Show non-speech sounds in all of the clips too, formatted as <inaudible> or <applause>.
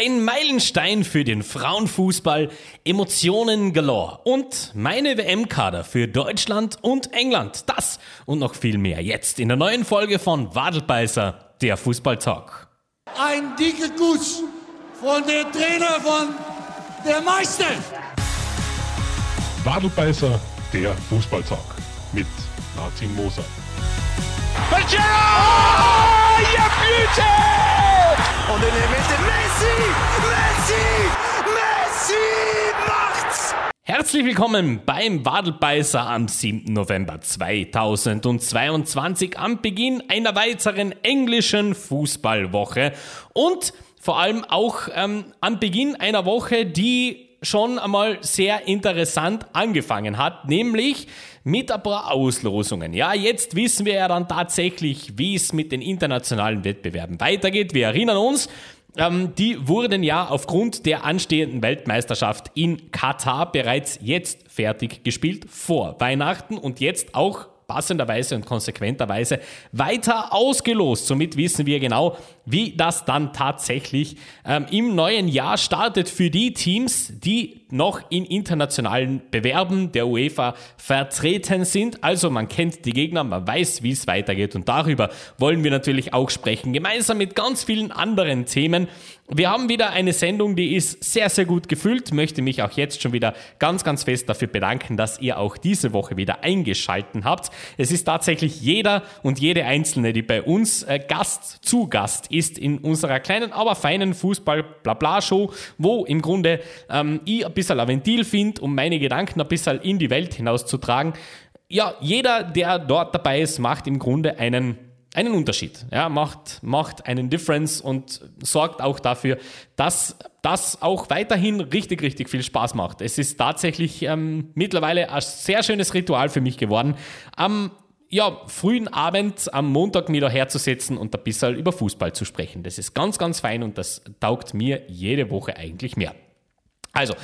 Ein Meilenstein für den Frauenfußball, Emotionen galore und meine WM-Kader für Deutschland und England. Das und noch viel mehr jetzt in der neuen Folge von Wadelbeißer, der Fußballtalk. Ein dicker Kuss von der Trainer von der Meister. Wadelbeißer, der Fußballtalk mit Martin Moser. Oh, ja, Blüte! Und in der Mitte Messi! Messi! Messi macht's! Herzlich willkommen beim Wadelbeißer am 7. November 2022 am Beginn einer weiteren englischen Fußballwoche und vor allem auch ähm, am Beginn einer Woche, die schon einmal sehr interessant angefangen hat, nämlich mit ein paar Auslosungen. Ja, jetzt wissen wir ja dann tatsächlich, wie es mit den internationalen Wettbewerben weitergeht. Wir erinnern uns, ähm, die wurden ja aufgrund der anstehenden Weltmeisterschaft in Katar bereits jetzt fertig gespielt, vor Weihnachten und jetzt auch passenderweise und konsequenterweise weiter ausgelost. Somit wissen wir genau, wie das dann tatsächlich ähm, im neuen Jahr startet für die Teams, die noch in internationalen Bewerben der UEFA vertreten sind. Also man kennt die Gegner, man weiß, wie es weitergeht und darüber wollen wir natürlich auch sprechen, gemeinsam mit ganz vielen anderen Themen. Wir haben wieder eine Sendung, die ist sehr, sehr gut gefüllt. Möchte mich auch jetzt schon wieder ganz, ganz fest dafür bedanken, dass ihr auch diese Woche wieder eingeschalten habt. Es ist tatsächlich jeder und jede Einzelne, die bei uns äh, Gast zu Gast ist in unserer kleinen, aber feinen Fußball-Blabla-Show, wo im Grunde ähm, ich ein bisschen ein Ventil finde, um meine Gedanken ein bisschen in die Welt hinauszutragen. Ja, jeder, der dort dabei ist, macht im Grunde einen einen Unterschied, ja, macht, macht einen Difference und sorgt auch dafür, dass das auch weiterhin richtig, richtig viel Spaß macht. Es ist tatsächlich ähm, mittlerweile ein sehr schönes Ritual für mich geworden, am ja, frühen Abend am Montag wieder herzusetzen und ein bisschen über Fußball zu sprechen. Das ist ganz, ganz fein und das taugt mir jede Woche eigentlich mehr. Also,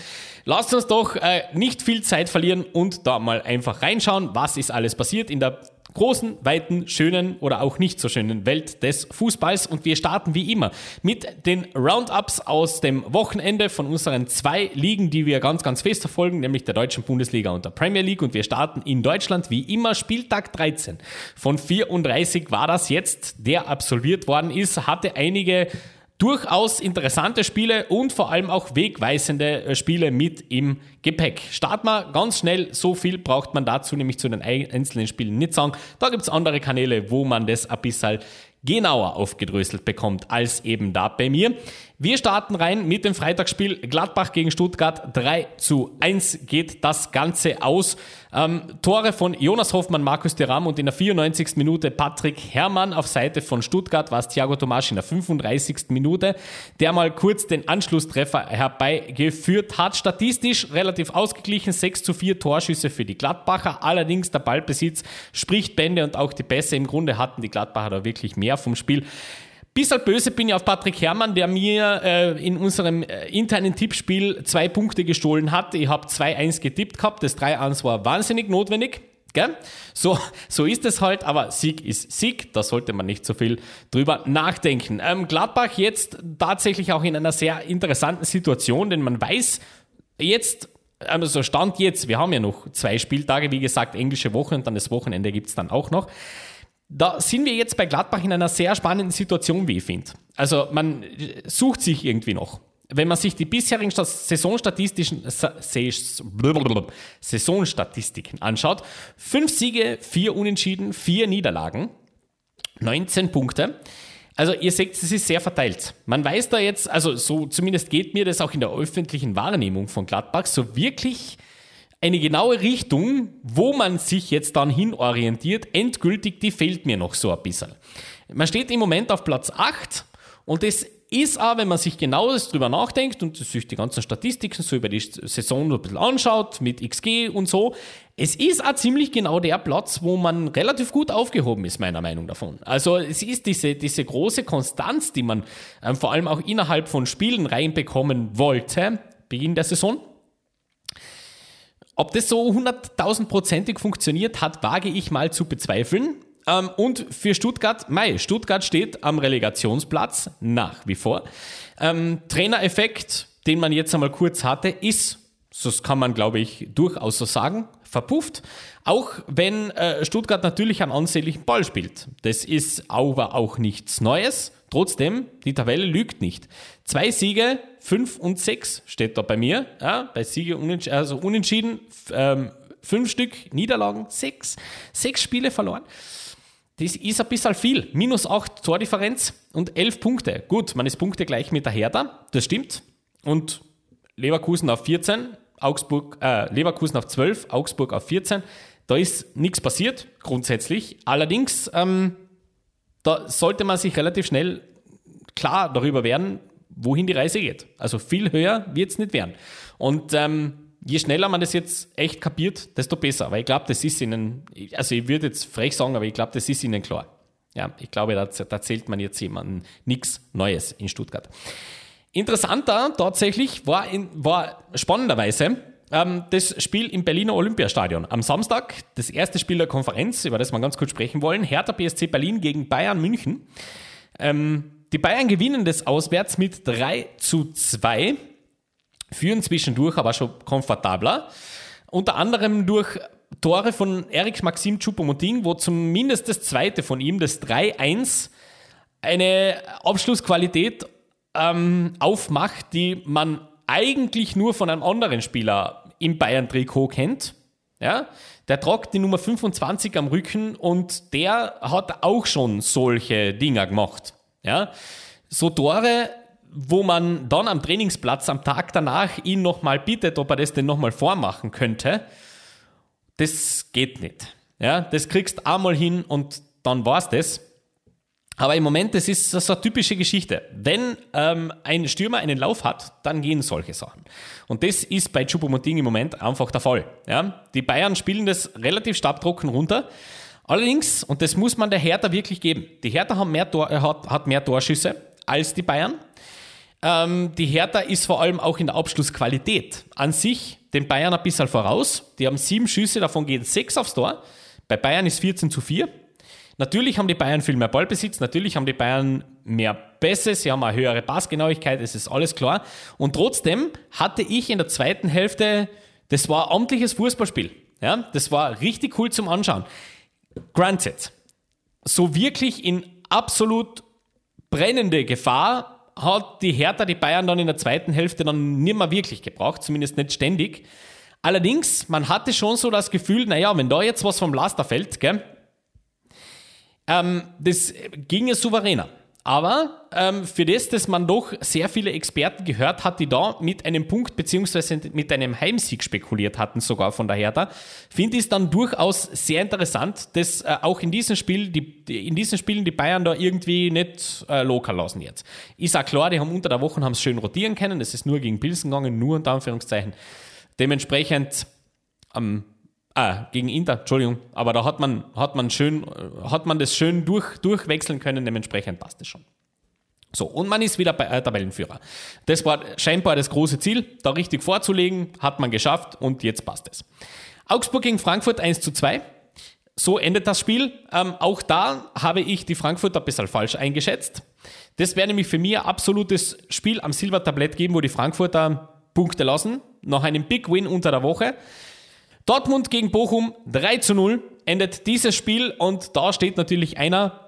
lasst uns doch äh, nicht viel Zeit verlieren und da mal einfach reinschauen, was ist alles passiert in der großen, weiten, schönen oder auch nicht so schönen Welt des Fußballs. Und wir starten wie immer mit den Roundups aus dem Wochenende von unseren zwei Ligen, die wir ganz, ganz fest verfolgen, nämlich der Deutschen Bundesliga und der Premier League. Und wir starten in Deutschland wie immer Spieltag 13. Von 34 war das jetzt, der absolviert worden ist, hatte einige durchaus interessante Spiele und vor allem auch wegweisende äh, Spiele mit im Gepäck. Starten wir ganz schnell, so viel braucht man dazu nämlich zu den einzelnen Spielen nicht sagen. Da gibt es andere Kanäle, wo man das ein bisschen genauer aufgedröselt bekommt als eben da bei mir. Wir starten rein mit dem Freitagsspiel Gladbach gegen Stuttgart. 3 zu 1 geht das Ganze aus. Ähm, Tore von Jonas Hoffmann, Markus Thuram und in der 94. Minute Patrick Herrmann auf Seite von Stuttgart war es Thiago Tomasch in der 35. Minute, der mal kurz den Anschlusstreffer herbeigeführt hat. Statistisch relativ ausgeglichen, 6 zu 4 Torschüsse für die Gladbacher. Allerdings der Ballbesitz spricht Bände und auch die Pässe. Im Grunde hatten die Gladbacher da wirklich mehr vom Spiel. Bisschen böse bin ich auf Patrick Herrmann, der mir äh, in unserem äh, internen Tippspiel zwei Punkte gestohlen hat. Ich habe 2-1 getippt gehabt, das 3-1 war wahnsinnig notwendig. Gell? So, so ist es halt, aber Sieg ist Sieg, da sollte man nicht so viel drüber nachdenken. Ähm, Gladbach jetzt tatsächlich auch in einer sehr interessanten Situation, denn man weiß jetzt, also Stand jetzt, wir haben ja noch zwei Spieltage, wie gesagt, englische Woche und dann das Wochenende gibt es dann auch noch. Da sind wir jetzt bei Gladbach in einer sehr spannenden Situation, wie ich finde. Also man sucht sich irgendwie noch. Wenn man sich die bisherigen saisonstatistischen Saisonstatistiken anschaut, fünf Siege, vier Unentschieden, vier Niederlagen, 19 Punkte. Also ihr seht, es ist sehr verteilt. Man weiß da jetzt, also so zumindest geht mir das auch in der öffentlichen Wahrnehmung von Gladbach, so wirklich eine genaue Richtung, wo man sich jetzt dann hin orientiert, endgültig, die fehlt mir noch so ein bisschen. Man steht im Moment auf Platz 8 und das ist auch, wenn man sich genau drüber nachdenkt und sich die ganzen Statistiken so über die Saison ein bisschen anschaut, mit XG und so, es ist auch ziemlich genau der Platz, wo man relativ gut aufgehoben ist, meiner Meinung davon. Also es ist diese, diese große Konstanz, die man ähm, vor allem auch innerhalb von Spielen reinbekommen wollte, Beginn der Saison, ob das so hunderttausendprozentig funktioniert hat, wage ich mal zu bezweifeln. Ähm, und für Stuttgart, Mai, Stuttgart steht am Relegationsplatz nach wie vor. Ähm, Trainereffekt, den man jetzt einmal kurz hatte, ist, das kann man glaube ich durchaus so sagen, verpufft. Auch wenn äh, Stuttgart natürlich einen ansehnlichen Ball spielt. Das ist aber auch nichts Neues. Trotzdem, die Tabelle lügt nicht. Zwei Siege, fünf und sechs steht da bei mir. Ja, bei Siege unentsch also unentschieden, ähm, fünf Stück, Niederlagen, sechs. Sechs Spiele verloren. Das ist ein bisschen viel. Minus acht Tordifferenz und elf Punkte. Gut, man ist Punkte gleich mit der Hertha, das stimmt. Und Leverkusen auf 14, Augsburg, äh, Leverkusen auf 12, Augsburg auf 14. Da ist nichts passiert, grundsätzlich. Allerdings, ähm, da sollte man sich relativ schnell klar darüber werden, wohin die Reise geht. Also viel höher wird es nicht werden. Und ähm, je schneller man das jetzt echt kapiert, desto besser. Weil ich glaube, das ist ihnen, also ich würde jetzt frech sagen, aber ich glaube, das ist ihnen klar. Ja, ich glaube, da, da zählt man jetzt jemandem nichts Neues in Stuttgart. Interessanter tatsächlich war, in, war spannenderweise ähm, das Spiel im Berliner Olympiastadion. Am Samstag, das erste Spiel der Konferenz, über das wir ganz kurz sprechen wollen, Hertha BSC Berlin gegen Bayern München. Ähm, die Bayern gewinnen das auswärts mit 3 zu 2, führen zwischendurch aber schon komfortabler. Unter anderem durch Tore von Erik Maxim Choupo-Moting, wo zumindest das zweite von ihm, das 3-1, eine Abschlussqualität ähm, aufmacht, die man eigentlich nur von einem anderen Spieler im Bayern-Trikot kennt. Ja, der tragt die Nummer 25 am Rücken und der hat auch schon solche Dinger gemacht. Ja, so Tore, wo man dann am Trainingsplatz am Tag danach ihn nochmal bittet, ob er das denn nochmal vormachen könnte. Das geht nicht. Ja, das kriegst einmal hin und dann war's das. Aber im Moment, das ist so eine typische Geschichte. Wenn ähm, ein Stürmer einen Lauf hat, dann gehen solche Sachen. Und das ist bei Choupo-Moting im Moment einfach der Fall. Ja? Die Bayern spielen das relativ stabtrocken runter. Allerdings, und das muss man der Hertha wirklich geben, die Hertha haben mehr Tor, äh, hat, hat mehr Torschüsse als die Bayern. Ähm, die Hertha ist vor allem auch in der Abschlussqualität an sich den Bayern ein bisschen voraus. Die haben sieben Schüsse, davon gehen sechs aufs Tor. Bei Bayern ist 14 zu 4. Natürlich haben die Bayern viel mehr Ballbesitz, natürlich haben die Bayern mehr Pässe, sie haben eine höhere Passgenauigkeit, es ist alles klar. Und trotzdem hatte ich in der zweiten Hälfte, das war amtliches Fußballspiel. Ja, das war richtig cool zum Anschauen. Granted, so wirklich in absolut brennende Gefahr hat die Hertha die Bayern dann in der zweiten Hälfte dann nicht mehr wirklich gebraucht, zumindest nicht ständig. Allerdings, man hatte schon so das Gefühl, naja, wenn da jetzt was vom Laster fällt, gell, ähm, das ginge souveräner. Aber ähm, für das, dass man doch sehr viele Experten gehört hat, die da mit einem Punkt beziehungsweise mit einem Heimsieg spekuliert hatten, sogar von der Hertha, finde ich es dann durchaus sehr interessant, dass äh, auch in diesem Spiel, die, in diesen Spielen die Bayern da irgendwie nicht äh, locker lassen jetzt. Ist auch klar, die haben unter der Woche haben schön rotieren können, das ist nur gegen Pilsen gegangen, nur unter Anführungszeichen. Dementsprechend ähm, Ah, gegen Inter, Entschuldigung. Aber da hat man, hat man, schön, hat man das schön durch, durchwechseln können, dementsprechend passt es schon. So, und man ist wieder bei, äh, Tabellenführer. Das war scheinbar das große Ziel, da richtig vorzulegen, hat man geschafft und jetzt passt es. Augsburg gegen Frankfurt 1 zu 2. So endet das Spiel. Ähm, auch da habe ich die Frankfurter ein bisschen falsch eingeschätzt. Das wäre nämlich für mich ein absolutes Spiel am Silbertablett geben, wo die Frankfurter Punkte lassen, nach einem Big Win unter der Woche. Dortmund gegen Bochum 3 zu 0 endet dieses Spiel und da steht natürlich einer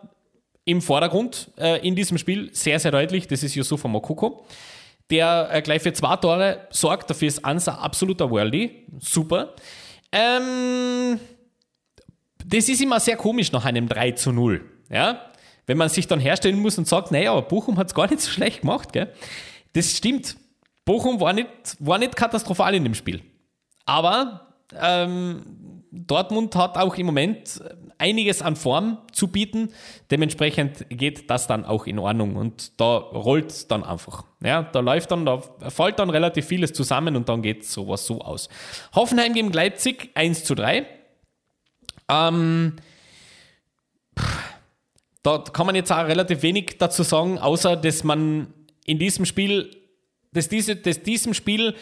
im Vordergrund äh, in diesem Spiel sehr, sehr deutlich. Das ist Yusufa Mokoko, der äh, gleich für zwei Tore sorgt. Dafür ist Ansa absoluter Worldy. Super. Ähm, das ist immer sehr komisch nach einem 3 zu 0. Ja? Wenn man sich dann herstellen muss und sagt, naja, aber Bochum hat es gar nicht so schlecht gemacht. Gell? Das stimmt. Bochum war nicht, war nicht katastrophal in dem Spiel. Aber ähm, Dortmund hat auch im Moment einiges an Form zu bieten. Dementsprechend geht das dann auch in Ordnung und da rollt es dann einfach. Ja, da läuft dann, da fällt dann relativ vieles zusammen und dann geht sowas so aus. Hoffenheim gegen Leipzig 1 zu 3. Ähm, da kann man jetzt auch relativ wenig dazu sagen, außer dass man in diesem Spiel, dass, diese, dass diesem Spiel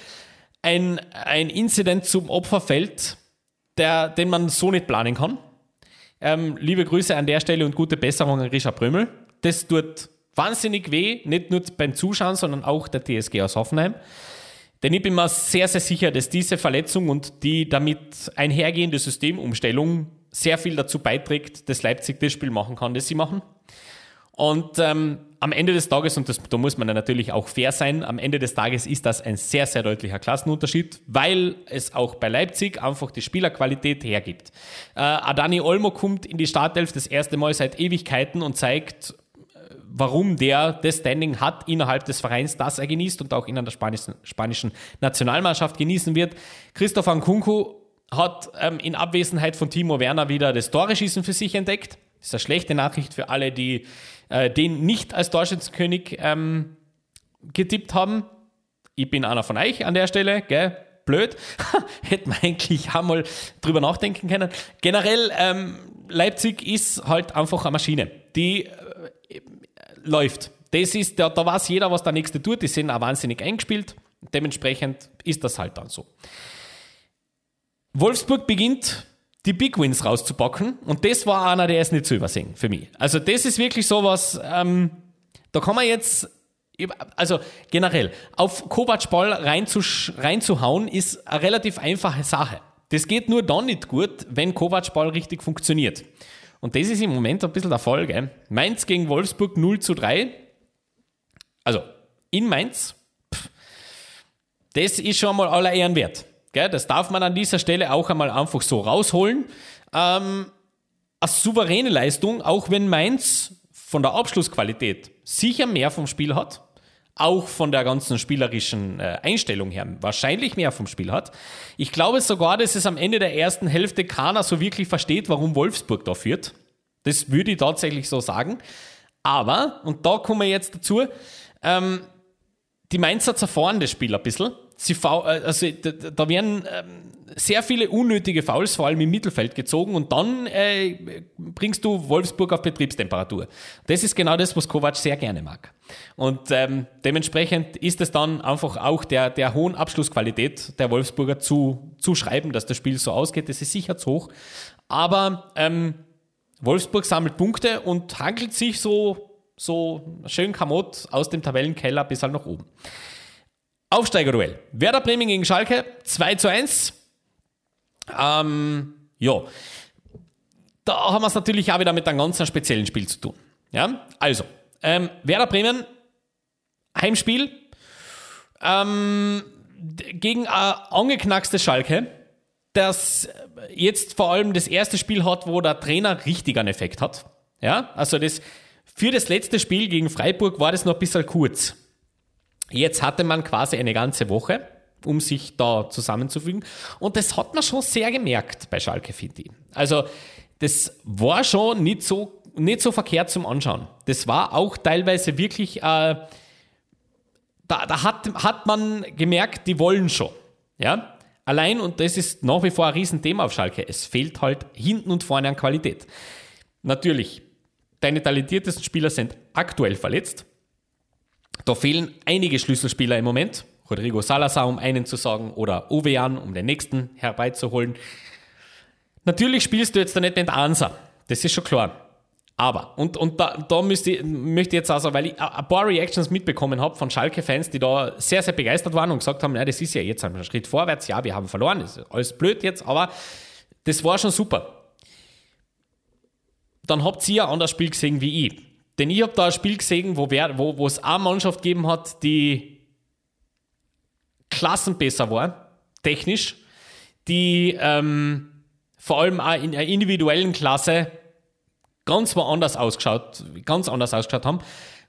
ein, ein Incident zum Opfer fällt, der, den man so nicht planen kann. Ähm, liebe Grüße an der Stelle und gute Besserung an Richard Brömmel. Das tut wahnsinnig weh, nicht nur beim Zuschauen, sondern auch der TSG aus Hoffenheim. Denn ich bin mir sehr, sehr sicher, dass diese Verletzung und die damit einhergehende Systemumstellung sehr viel dazu beiträgt, dass Leipzig das Spiel machen kann, das sie machen. Und ähm, am Ende des Tages, und das, da muss man ja natürlich auch fair sein, am Ende des Tages ist das ein sehr, sehr deutlicher Klassenunterschied, weil es auch bei Leipzig einfach die Spielerqualität hergibt. Äh, Adani Olmo kommt in die Startelf das erste Mal seit Ewigkeiten und zeigt, warum der das Standing hat innerhalb des Vereins, das er genießt und auch in der spanischen, spanischen Nationalmannschaft genießen wird. Christoph Nkunku hat ähm, in Abwesenheit von Timo Werner wieder das Toreschießen für sich entdeckt. Das ist eine schlechte Nachricht für alle, die äh, den nicht als Torschützenkönig ähm, getippt haben. Ich bin einer von euch an der Stelle, gell? Blöd. <laughs> Hätte man eigentlich einmal drüber nachdenken können. Generell, ähm, Leipzig ist halt einfach eine Maschine, die äh, läuft. Das ist, da, da weiß jeder, was der Nächste tut. Die sind auch wahnsinnig eingespielt. Dementsprechend ist das halt dann so. Wolfsburg beginnt die Big Wins rauszupacken und das war einer, der ist nicht zu übersehen für mich. Also das ist wirklich sowas, ähm, da kann man jetzt, also generell, auf Kovac Ball reinzuhauen ist eine relativ einfache Sache. Das geht nur dann nicht gut, wenn Kovac Ball richtig funktioniert. Und das ist im Moment ein bisschen der Fall. Gell? Mainz gegen Wolfsburg 0 zu 3. Also in Mainz, pff, das ist schon mal aller Ehren wert. Gell? Das darf man an dieser Stelle auch einmal einfach so rausholen. Ähm, eine souveräne Leistung, auch wenn Mainz von der Abschlussqualität sicher mehr vom Spiel hat, auch von der ganzen spielerischen äh, Einstellung her wahrscheinlich mehr vom Spiel hat. Ich glaube sogar, dass es am Ende der ersten Hälfte keiner so wirklich versteht, warum Wolfsburg da führt. Das würde ich tatsächlich so sagen. Aber, und da kommen wir jetzt dazu, ähm, die Mainzer zerfahren das Spiel ein bisschen. Sie äh, also, da werden ähm, sehr viele unnötige Fouls, vor allem im Mittelfeld, gezogen und dann äh, bringst du Wolfsburg auf Betriebstemperatur. Das ist genau das, was Kovac sehr gerne mag. Und ähm, dementsprechend ist es dann einfach auch der, der hohen Abschlussqualität der Wolfsburger zu, zu schreiben, dass das Spiel so ausgeht. Das ist sicher zu hoch. Aber ähm, Wolfsburg sammelt Punkte und hankelt sich so, so schön kamot aus dem Tabellenkeller bis halt nach oben. Aufsteigerduell. Werder Bremen gegen Schalke, 2 zu 1. Ähm, ja, da haben wir es natürlich auch wieder mit einem ganz speziellen Spiel zu tun. Ja, also, ähm, Werder Bremen, Heimspiel, ähm, gegen ein angeknackstes Schalke, das jetzt vor allem das erste Spiel hat, wo der Trainer richtig einen Effekt hat. Ja, also das, für das letzte Spiel gegen Freiburg war das noch ein bisschen kurz. Jetzt hatte man quasi eine ganze Woche, um sich da zusammenzufügen. Und das hat man schon sehr gemerkt bei Schalke, finde ich. Also, das war schon nicht so, nicht so verkehrt zum Anschauen. Das war auch teilweise wirklich, äh, da, da hat, hat man gemerkt, die wollen schon. Ja? Allein, und das ist nach wie vor ein Riesenthema auf Schalke, es fehlt halt hinten und vorne an Qualität. Natürlich, deine talentiertesten Spieler sind aktuell verletzt. Da fehlen einige Schlüsselspieler im Moment. Rodrigo Salazar, um einen zu sagen, oder Ovean, um den nächsten herbeizuholen. Natürlich spielst du jetzt da nicht mit Ansa. Das ist schon klar. Aber, und, und da, da müsste, möchte ich jetzt sagen, weil ich ein paar Reactions mitbekommen habe von Schalke-Fans, die da sehr, sehr begeistert waren und gesagt haben, ja, das ist ja jetzt ein Schritt vorwärts, ja, wir haben verloren, das ist alles blöd jetzt, aber das war schon super. Dann habt ihr ein anderes Spiel gesehen wie ich. Denn ich habe da ein Spiel gesehen, wo, wer, wo, es eine Mannschaft gegeben hat, die klassenbesser war, technisch, die ähm, vor allem auch in einer individuellen Klasse ganz woanders ausgeschaut, ganz anders ausgeschaut haben.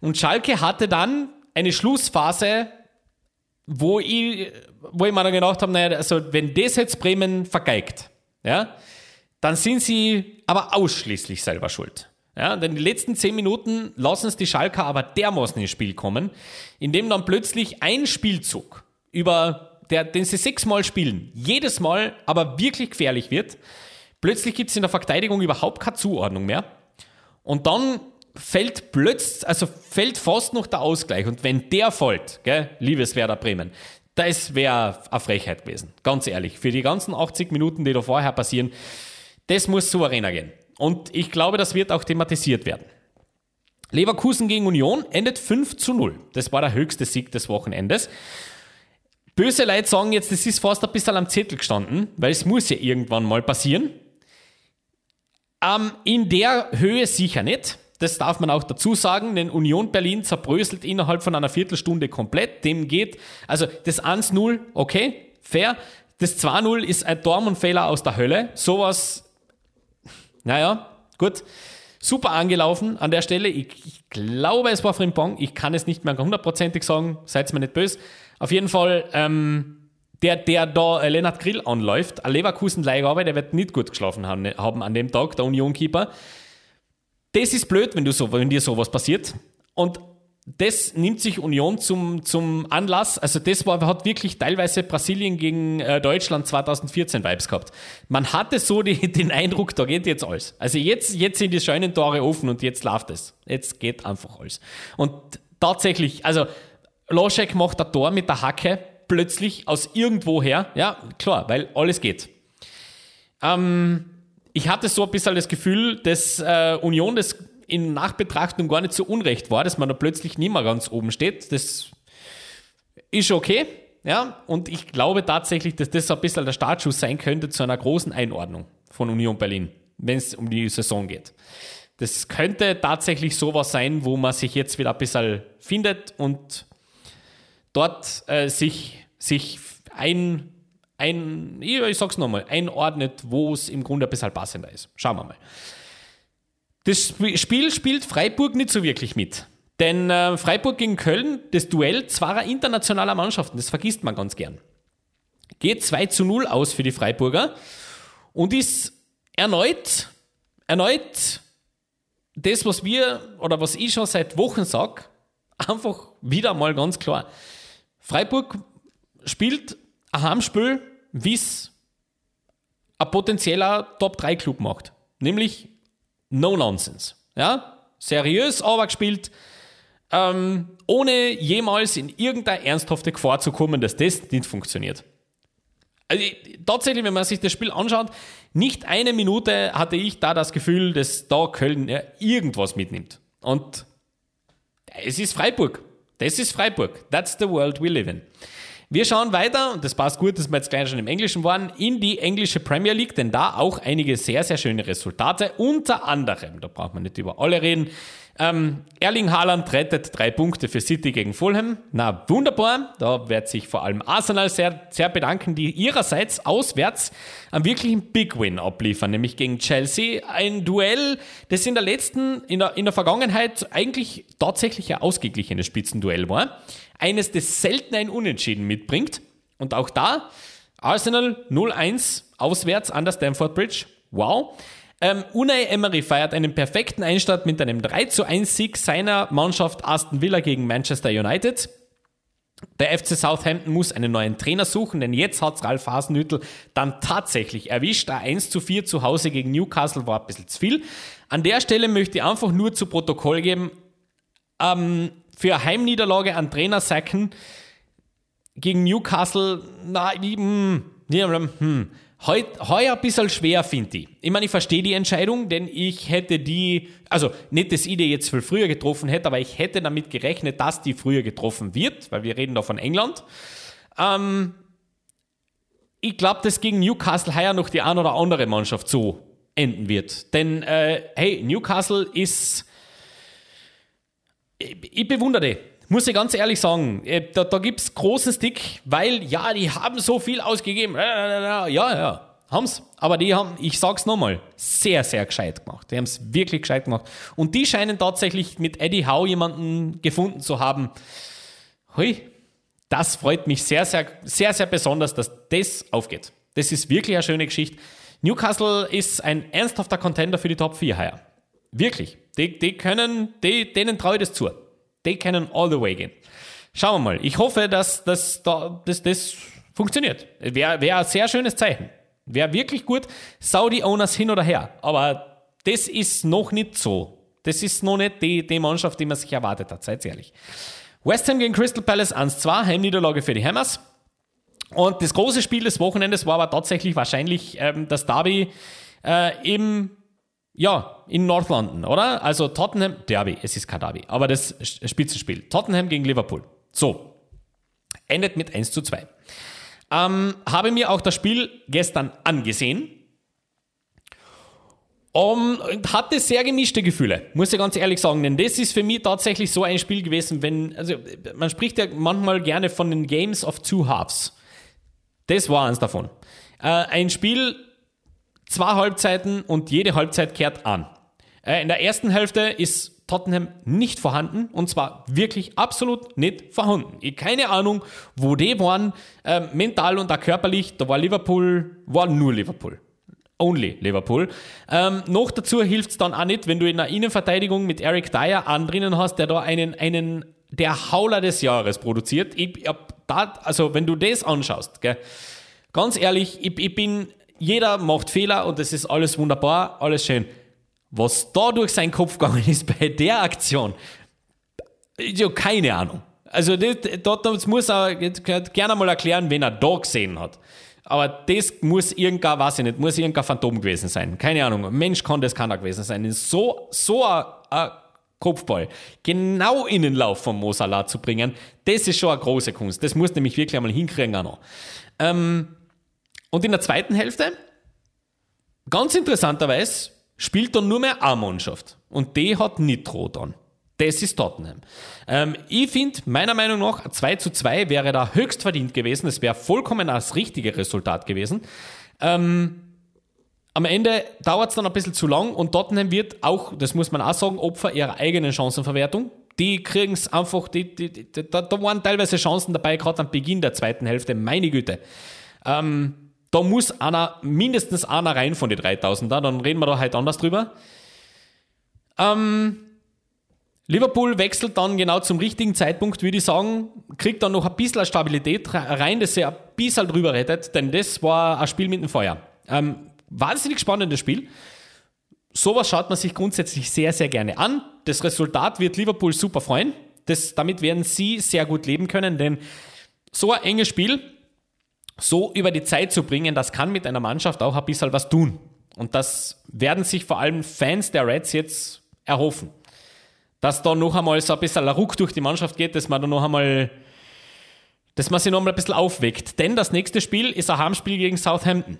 Und Schalke hatte dann eine Schlussphase, wo ich, wo ich mir dann gedacht habe, naja, also wenn das jetzt Bremen vergeigt, ja, dann sind sie aber ausschließlich selber schuld. Ja, denn die letzten zehn Minuten lassen es die Schalker aber dermaßen ins Spiel kommen, indem dann plötzlich ein Spielzug über der, den sie sechsmal spielen, jedes Mal aber wirklich gefährlich wird. Plötzlich gibt es in der Verteidigung überhaupt keine Zuordnung mehr. Und dann fällt plötzlich, also fällt fast noch der Ausgleich. Und wenn der fällt, gell, liebes Werder Bremen, das wäre eine Frechheit gewesen. Ganz ehrlich. Für die ganzen 80 Minuten, die da vorher passieren, das muss souveräner gehen. Und ich glaube, das wird auch thematisiert werden. Leverkusen gegen Union endet 5 zu 0. Das war der höchste Sieg des Wochenendes. Böse Leute sagen jetzt, das ist fast ein bisschen am Zettel gestanden, weil es muss ja irgendwann mal passieren. Ähm, in der Höhe sicher nicht. Das darf man auch dazu sagen, denn Union Berlin zerbröselt innerhalb von einer Viertelstunde komplett. Dem geht, also das 1-0, okay, fair. Das 2-0 ist ein Dortmund-Fehler aus der Hölle. Sowas, naja, gut. Super angelaufen an der Stelle. Ich, ich glaube, es war Frimpong. Ich kann es nicht mehr hundertprozentig sagen. Seid mir nicht böse. Auf jeden Fall, ähm, der, der da äh, Lennart Grill anläuft, ein Leverkusen-Leihgabe, der wird nicht gut geschlafen haben, haben an dem Tag, der Union-Keeper. Das ist blöd, wenn, du so, wenn dir sowas passiert. Und das nimmt sich Union zum, zum Anlass. Also das war, hat wirklich teilweise Brasilien gegen äh, Deutschland 2014 Vibes gehabt. Man hatte so die, <laughs> den Eindruck, da geht jetzt alles. Also jetzt, jetzt sind die schönen Tore offen und jetzt läuft es. Jetzt geht einfach alles. Und tatsächlich, also Loschek macht ein Tor mit der Hacke plötzlich aus irgendwoher. Ja, klar, weil alles geht. Ähm, ich hatte so ein bisschen das Gefühl, dass äh, Union das in Nachbetrachtung gar nicht so unrecht war, dass man da plötzlich nicht mehr ganz oben steht. Das ist okay. Ja, und ich glaube tatsächlich, dass das ein bisschen der Startschuss sein könnte zu einer großen Einordnung von Union Berlin, wenn es um die Saison geht. Das könnte tatsächlich sowas sein, wo man sich jetzt wieder ein bisschen findet und dort äh, sich, sich ein, ein, ich sag's nochmal, einordnet, wo es im Grunde ein bisschen passender ist. Schauen wir mal. Das Spiel spielt Freiburg nicht so wirklich mit. Denn äh, Freiburg gegen Köln, das Duell zweier internationaler Mannschaften, das vergisst man ganz gern. Geht 2 zu 0 aus für die Freiburger und ist erneut, erneut das, was wir oder was ich schon seit Wochen sage, <laughs> einfach wieder mal ganz klar. Freiburg spielt ein Heimspiel, wie es ein potenzieller Top-3-Club macht. Nämlich No Nonsense. Ja? Seriös gespielt, ähm, ohne jemals in irgendeine ernsthafte Gefahr zu kommen, dass das nicht funktioniert. Also, tatsächlich, wenn man sich das Spiel anschaut, nicht eine Minute hatte ich da das Gefühl, dass da Köln irgendwas mitnimmt. Und es ist Freiburg. Das ist Freiburg. That's the world we live in. Wir schauen weiter, und das passt gut, dass wir jetzt gleich schon im Englischen waren, in die englische Premier League, denn da auch einige sehr, sehr schöne Resultate. Unter anderem, da braucht man nicht über alle reden, ähm, Erling Haaland rettet drei Punkte für City gegen Fulham. Na, wunderbar. Da wird sich vor allem Arsenal sehr, sehr bedanken, die ihrerseits auswärts einen wirklichen Big Win abliefern, nämlich gegen Chelsea. Ein Duell, das in der letzten, in der, in der Vergangenheit eigentlich tatsächlich ein ausgeglichenes Spitzenduell war. Eines, das selten ein Unentschieden mitbringt. Und auch da Arsenal 0-1 auswärts an der Stamford Bridge. Wow. Ähm, Unai Emery feiert einen perfekten Einstart mit einem 3 zu 1 Sieg seiner Mannschaft Aston Villa gegen Manchester United. Der FC Southampton muss einen neuen Trainer suchen, denn jetzt hat Ralf Hasenhüttel dann tatsächlich erwischt. Ein 1 zu 4 zu Hause gegen Newcastle war ein bisschen zu viel. An der Stelle möchte ich einfach nur zu Protokoll geben, ähm, für Heimniederlage an Trainer sacken gegen Newcastle, na, hm, hm, Heute, heuer ein bisschen schwer, finde ich. Ich meine, ich verstehe die Entscheidung, denn ich hätte die, also nicht, dass ich die jetzt viel früher getroffen hätte, aber ich hätte damit gerechnet, dass die früher getroffen wird, weil wir reden da von England. Ähm, ich glaube, dass gegen Newcastle heuer noch die ein oder andere Mannschaft so enden wird. Denn, äh, hey, Newcastle ist, ich, ich bewundere. Muss ich ganz ehrlich sagen, äh, da, da gibt es großen Stick, weil ja, die haben so viel ausgegeben. Ja, ja, haben's. Aber die haben, ich sag's nochmal, sehr, sehr gescheit gemacht. Die haben es wirklich gescheit gemacht. Und die scheinen tatsächlich mit Eddie Howe jemanden gefunden zu haben. Hui, das freut mich sehr, sehr, sehr, sehr besonders, dass das aufgeht. Das ist wirklich eine schöne Geschichte. Newcastle ist ein ernsthafter Contender für die Top 4 heuer. Wirklich. Die, die können, die, denen traue ich das zu. Die können all the way gehen. Schauen wir mal. Ich hoffe, dass, dass, dass das funktioniert. Wäre wär ein sehr schönes Zeichen. Wäre wirklich gut. Saudi-Owners hin oder her. Aber das ist noch nicht so. Das ist noch nicht die, die Mannschaft, die man sich erwartet hat, seid ehrlich. West Ham gegen Crystal Palace 1-2, Heimniederlage für die Hammers. Und das große Spiel des Wochenendes war aber tatsächlich wahrscheinlich ähm, das Derby äh, im Ja, in North London, oder? Also Tottenham, Derby, es ist kein Derby, aber das Spitzenspiel. Tottenham gegen Liverpool. So, endet mit 1 zu 2. Ähm, habe mir auch das Spiel gestern angesehen und hatte sehr gemischte Gefühle, muss ich ganz ehrlich sagen. Denn das ist für mich tatsächlich so ein Spiel gewesen, wenn, also man spricht ja manchmal gerne von den Games of Two Halves. Das war eins davon. Äh, ein Spiel, zwei Halbzeiten und jede Halbzeit kehrt an. Äh, in der ersten Hälfte ist Tottenham nicht vorhanden und zwar wirklich absolut nicht vorhanden. Ich keine Ahnung, wo die waren, äh, mental und auch körperlich. Da war Liverpool, war nur Liverpool. Only Liverpool. Ähm, noch dazu hilft es dann auch nicht, wenn du in der Innenverteidigung mit Eric Dyer an drinnen hast, der da einen, einen der Hauler des Jahres produziert. Ich, hab da, also wenn du das anschaust, gell, ganz ehrlich, ich, ich bin, jeder macht Fehler und es ist alles wunderbar, alles schön. Was da durch seinen Kopf gegangen ist <laughs> bei der Aktion, habe keine Ahnung. Also das, muss er gerne mal erklären, wenn er da gesehen hat. Aber das muss irgendein, weiß ich nicht, muss irgendein Phantom gewesen sein. Keine Ahnung. Mensch kann das keiner gewesen sein. So, so ein, ein Kopfball genau in den Lauf von Mosala zu bringen, das ist schon eine große Kunst. Das muss nämlich wirklich einmal hinkriegen auch noch. Ähm, und in der zweiten Hälfte, ganz interessanterweise, spielt dann nur mehr eine Mannschaft. Und die hat Nitro dann. Das ist Tottenham. Ähm, ich finde, meiner Meinung nach, 2 zu 2 wäre da höchst verdient gewesen. Es wäre vollkommen das richtige Resultat gewesen. Ähm, am Ende dauert es dann ein bisschen zu lang und Tottenham wird auch, das muss man auch sagen, Opfer ihrer eigenen Chancenverwertung. Die kriegen es einfach, die, die, die, da, da, waren teilweise Chancen dabei, gerade am Beginn der zweiten Hälfte, meine Güte. Ähm, da muss einer, mindestens einer rein von den 3000 da, dann reden wir da halt anders drüber. Ähm, Liverpool wechselt dann genau zum richtigen Zeitpunkt, würde ich sagen, kriegt dann noch ein bisschen Stabilität rein, dass sie ein bisschen drüber rettet, denn das war ein Spiel mit dem Feuer. Ähm, wahnsinnig spannendes Spiel. Sowas schaut man sich grundsätzlich sehr, sehr gerne an. Das Resultat wird Liverpool super freuen. Das, damit werden sie sehr gut leben können, denn so ein enges Spiel, so über die Zeit zu bringen, das kann mit einer Mannschaft auch ein bisschen was tun. Und das werden sich vor allem Fans der Reds jetzt erhoffen dass da noch einmal so ein bisschen ein Ruck durch die Mannschaft geht, dass man da noch einmal, dass man sich noch einmal ein bisschen aufweckt. Denn das nächste Spiel ist ein Heimspiel gegen Southampton.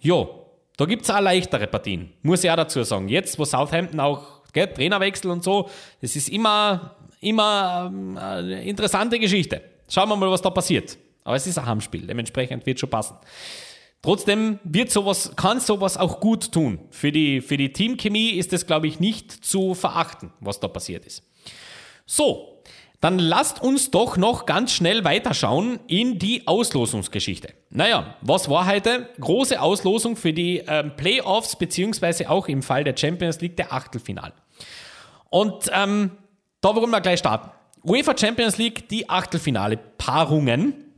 Jo, da gibt es auch leichtere Partien, muss ich auch dazu sagen. Jetzt, wo Southampton auch gell, Trainerwechsel und so, das ist immer, immer ähm, eine interessante Geschichte. Schauen wir mal, was da passiert. Aber es ist ein Heimspiel, dementsprechend wird schon passen. Trotzdem wird sowas, kann sowas auch gut tun. Für die, für die Teamchemie ist es, glaube ich, nicht zu verachten, was da passiert ist. So, dann lasst uns doch noch ganz schnell weiterschauen in die Auslosungsgeschichte. Naja, was war heute? Große Auslosung für die ähm, Playoffs, beziehungsweise auch im Fall der Champions League der Achtelfinal. Und ähm, da wollen wir gleich starten. UEFA Champions League, die Achtelfinale Paarungen.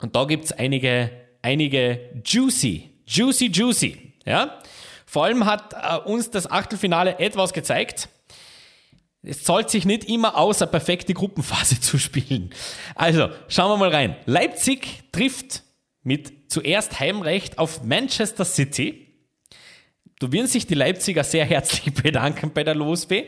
Und da gibt es einige einige juicy, juicy, juicy. Ja? Vor allem hat äh, uns das Achtelfinale etwas gezeigt. Es zahlt sich nicht immer aus, eine perfekte Gruppenphase <laughs> zu spielen. Also, schauen wir mal rein. Leipzig trifft mit zuerst Heimrecht auf Manchester City. Da werden sich die Leipziger sehr herzlich <laughs> bedanken bei der Losweh.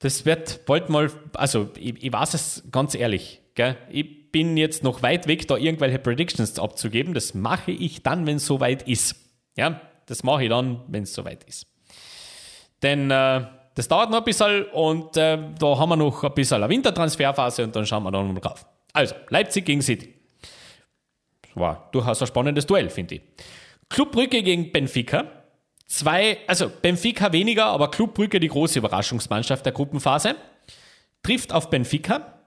Das wird bald mal, also ich, ich weiß es ganz ehrlich, gell? ich bin jetzt noch weit weg, da irgendwelche Predictions abzugeben. Das mache ich dann, wenn es soweit ist. Ja, das mache ich dann, wenn es soweit ist. Denn äh, das dauert noch ein bisschen und äh, da haben wir noch ein bisschen eine Wintertransferphase und dann schauen wir dann drauf. Also, Leipzig gegen City. War durchaus ein spannendes Duell, finde ich. Clubbrücke gegen Benfica. Zwei, also Benfica weniger, aber Clubbrücke die große Überraschungsmannschaft der Gruppenphase. Trifft auf Benfica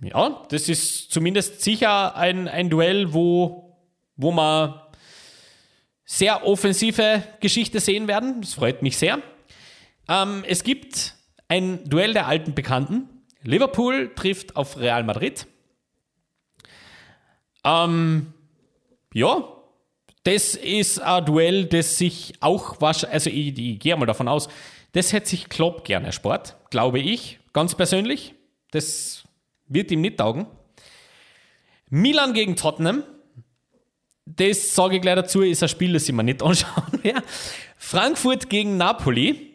ja, das ist zumindest sicher ein, ein Duell, wo, wo man sehr offensive Geschichte sehen werden. Das freut mich sehr. Ähm, es gibt ein Duell der alten Bekannten. Liverpool trifft auf Real Madrid. Ähm, ja, das ist ein Duell, das sich auch wahrscheinlich, also ich, ich gehe mal davon aus, das hätte sich Klopp gerne erspart, glaube ich, ganz persönlich. Das wird ihm nicht taugen. Milan gegen Tottenham. das sage ich gleich dazu, ist ein Spiel, das ich mir nicht <laughs> anschauen werde. Frankfurt gegen Napoli.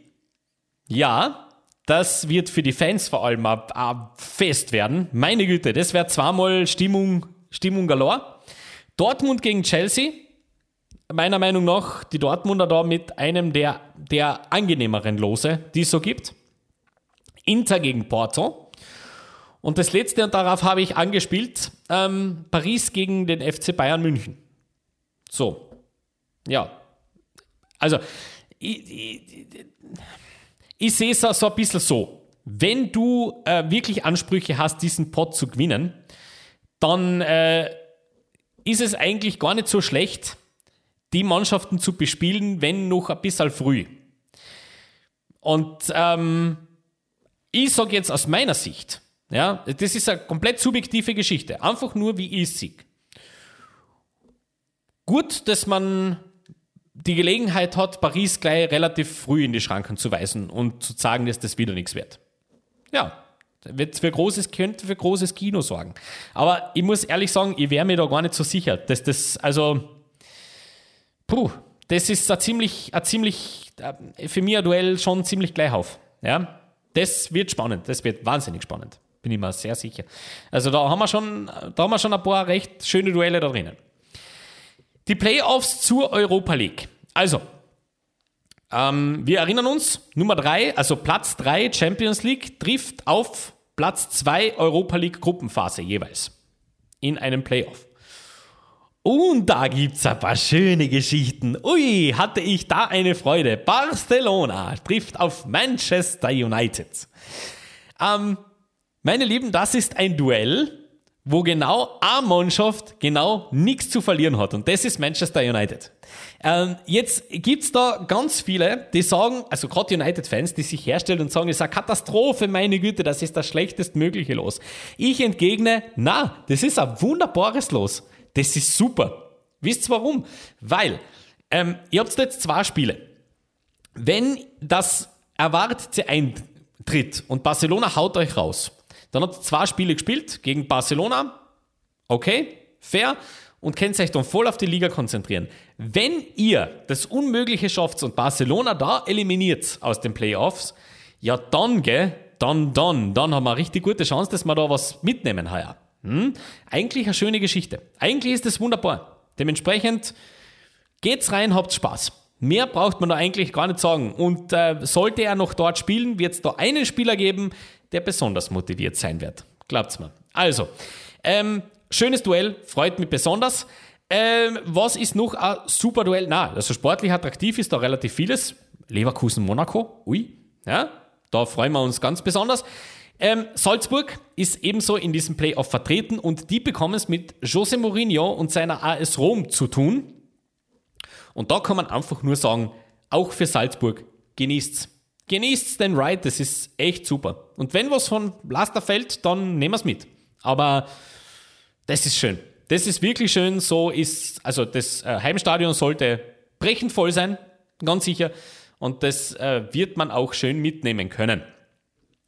Ja, das wird für die Fans vor allem ein, Fest werden. Meine Güte, das wäre zweimal Stimmung, Stimmung galore. Dortmund gegen Chelsea. Meiner Meinung nach die Dortmunder da mit einem der, der angenehmeren Lose, die es so gibt. Inter gegen Porto. Und das letzte, und darauf habe ich angespielt, ähm, Paris gegen den FC Bayern München. So. Ja. Also, ich, ich, ich sehe es so ein bisschen so. Wenn du äh, wirklich Ansprüche hast, diesen Pot zu gewinnen, dann äh, ist es eigentlich gar nicht so schlecht, die Mannschaften zu bespielen, wenn noch ein bisschen früh. Und ähm, ich sage jetzt aus meiner Sicht, ja, das ist eine komplett subjektive Geschichte, einfach nur wie es sehe. Gut, dass man die Gelegenheit hat, Paris gleich relativ früh in die Schranken zu weisen und zu sagen, dass das wieder nichts wird. Ja, wird für großes, könnte für großes Kino sorgen. Aber ich muss ehrlich sagen, ich wäre mir da gar nicht so sicher, dass das, also, puh, das ist ein ziemlich, ein ziemlich, äh, für mich ein Duell schon ziemlich gleich auf. Ja, das wird spannend, das wird wahnsinnig spannend, bin ich mir sehr sicher. Also da haben wir schon, da haben wir schon ein paar recht schöne Duelle da drinnen. Die Playoffs zur Europa League. Also, ähm, wir erinnern uns, Nummer 3, also Platz 3 Champions League trifft auf Platz 2 Europa League Gruppenphase jeweils in einem Playoff. Und da gibt es ein paar schöne Geschichten. Ui, hatte ich da eine Freude. Barcelona trifft auf Manchester United. Ähm, meine Lieben, das ist ein Duell, wo genau eine Mannschaft genau nichts zu verlieren hat. Und das ist Manchester United. Ähm, jetzt gibt's da ganz viele, die sagen, also gerade United-Fans, die sich herstellen und sagen, es ist eine Katastrophe, meine Güte, das ist das schlechtestmögliche Los. Ich entgegne, na, das ist ein wunderbares Los. Das ist super. Wisst ihr warum? Weil, ähm, ihr habt jetzt zwei Spiele. Wenn das Erwartete eintritt und Barcelona haut euch raus, dann hat zwei Spiele gespielt gegen Barcelona. Okay, fair. Und könnt euch dann voll auf die Liga konzentrieren. Wenn ihr das Unmögliche schafft und Barcelona da eliminiert aus den Playoffs, ja dann, gell, dann, dann, dann haben wir eine richtig gute Chance, dass wir da was mitnehmen heuer. Hm? Eigentlich eine schöne Geschichte. Eigentlich ist das wunderbar. Dementsprechend geht's rein, habt Spaß. Mehr braucht man da eigentlich gar nicht sagen. Und äh, sollte er noch dort spielen, wird es da einen Spieler geben, der besonders motiviert sein wird. Glaubt's mir. Also, ähm, schönes Duell, freut mich besonders. Ähm, was ist noch ein super Duell? Na, also sportlich attraktiv ist da relativ vieles. Leverkusen, Monaco, ui, ja, da freuen wir uns ganz besonders. Ähm, Salzburg ist ebenso in diesem Playoff vertreten und die bekommen es mit Jose Mourinho und seiner AS Rom zu tun. Und da kann man einfach nur sagen, auch für Salzburg genießt's. Genießt den Ride, das ist echt super. Und wenn was von Laster fällt, dann nehmen wir es mit. Aber das ist schön. Das ist wirklich schön. So ist, also das äh, Heimstadion sollte brechend voll sein, ganz sicher. Und das äh, wird man auch schön mitnehmen können.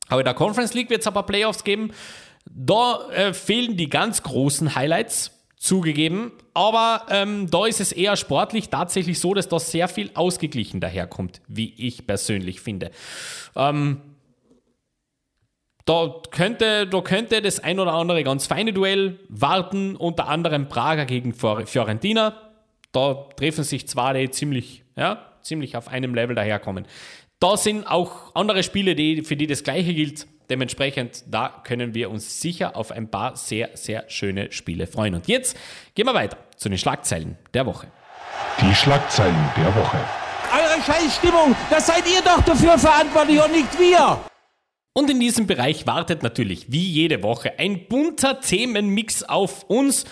Aber in der Conference League wird es ein paar Playoffs geben. Da äh, fehlen die ganz großen Highlights zugegeben. Aber ähm, da ist es eher sportlich tatsächlich so, dass da sehr viel ausgeglichen daherkommt, wie ich persönlich finde. Ähm, da könnte, da könnte das ein oder andere ganz feine Duell warten, unter anderem Prager gegen Fiorentina. Da treffen sich zwar die ziemlich, ja, ziemlich auf einem Level daherkommen. Da sind auch andere Spiele, die, für die das Gleiche gilt. Dementsprechend, da können wir uns sicher auf ein paar sehr, sehr schöne Spiele freuen. Und jetzt gehen wir weiter zu den Schlagzeilen der Woche. Die Schlagzeilen der Woche. Eure Scheißstimmung, das seid ihr doch dafür verantwortlich und nicht wir. Und in diesem Bereich wartet natürlich wie jede Woche ein bunter Themenmix auf uns.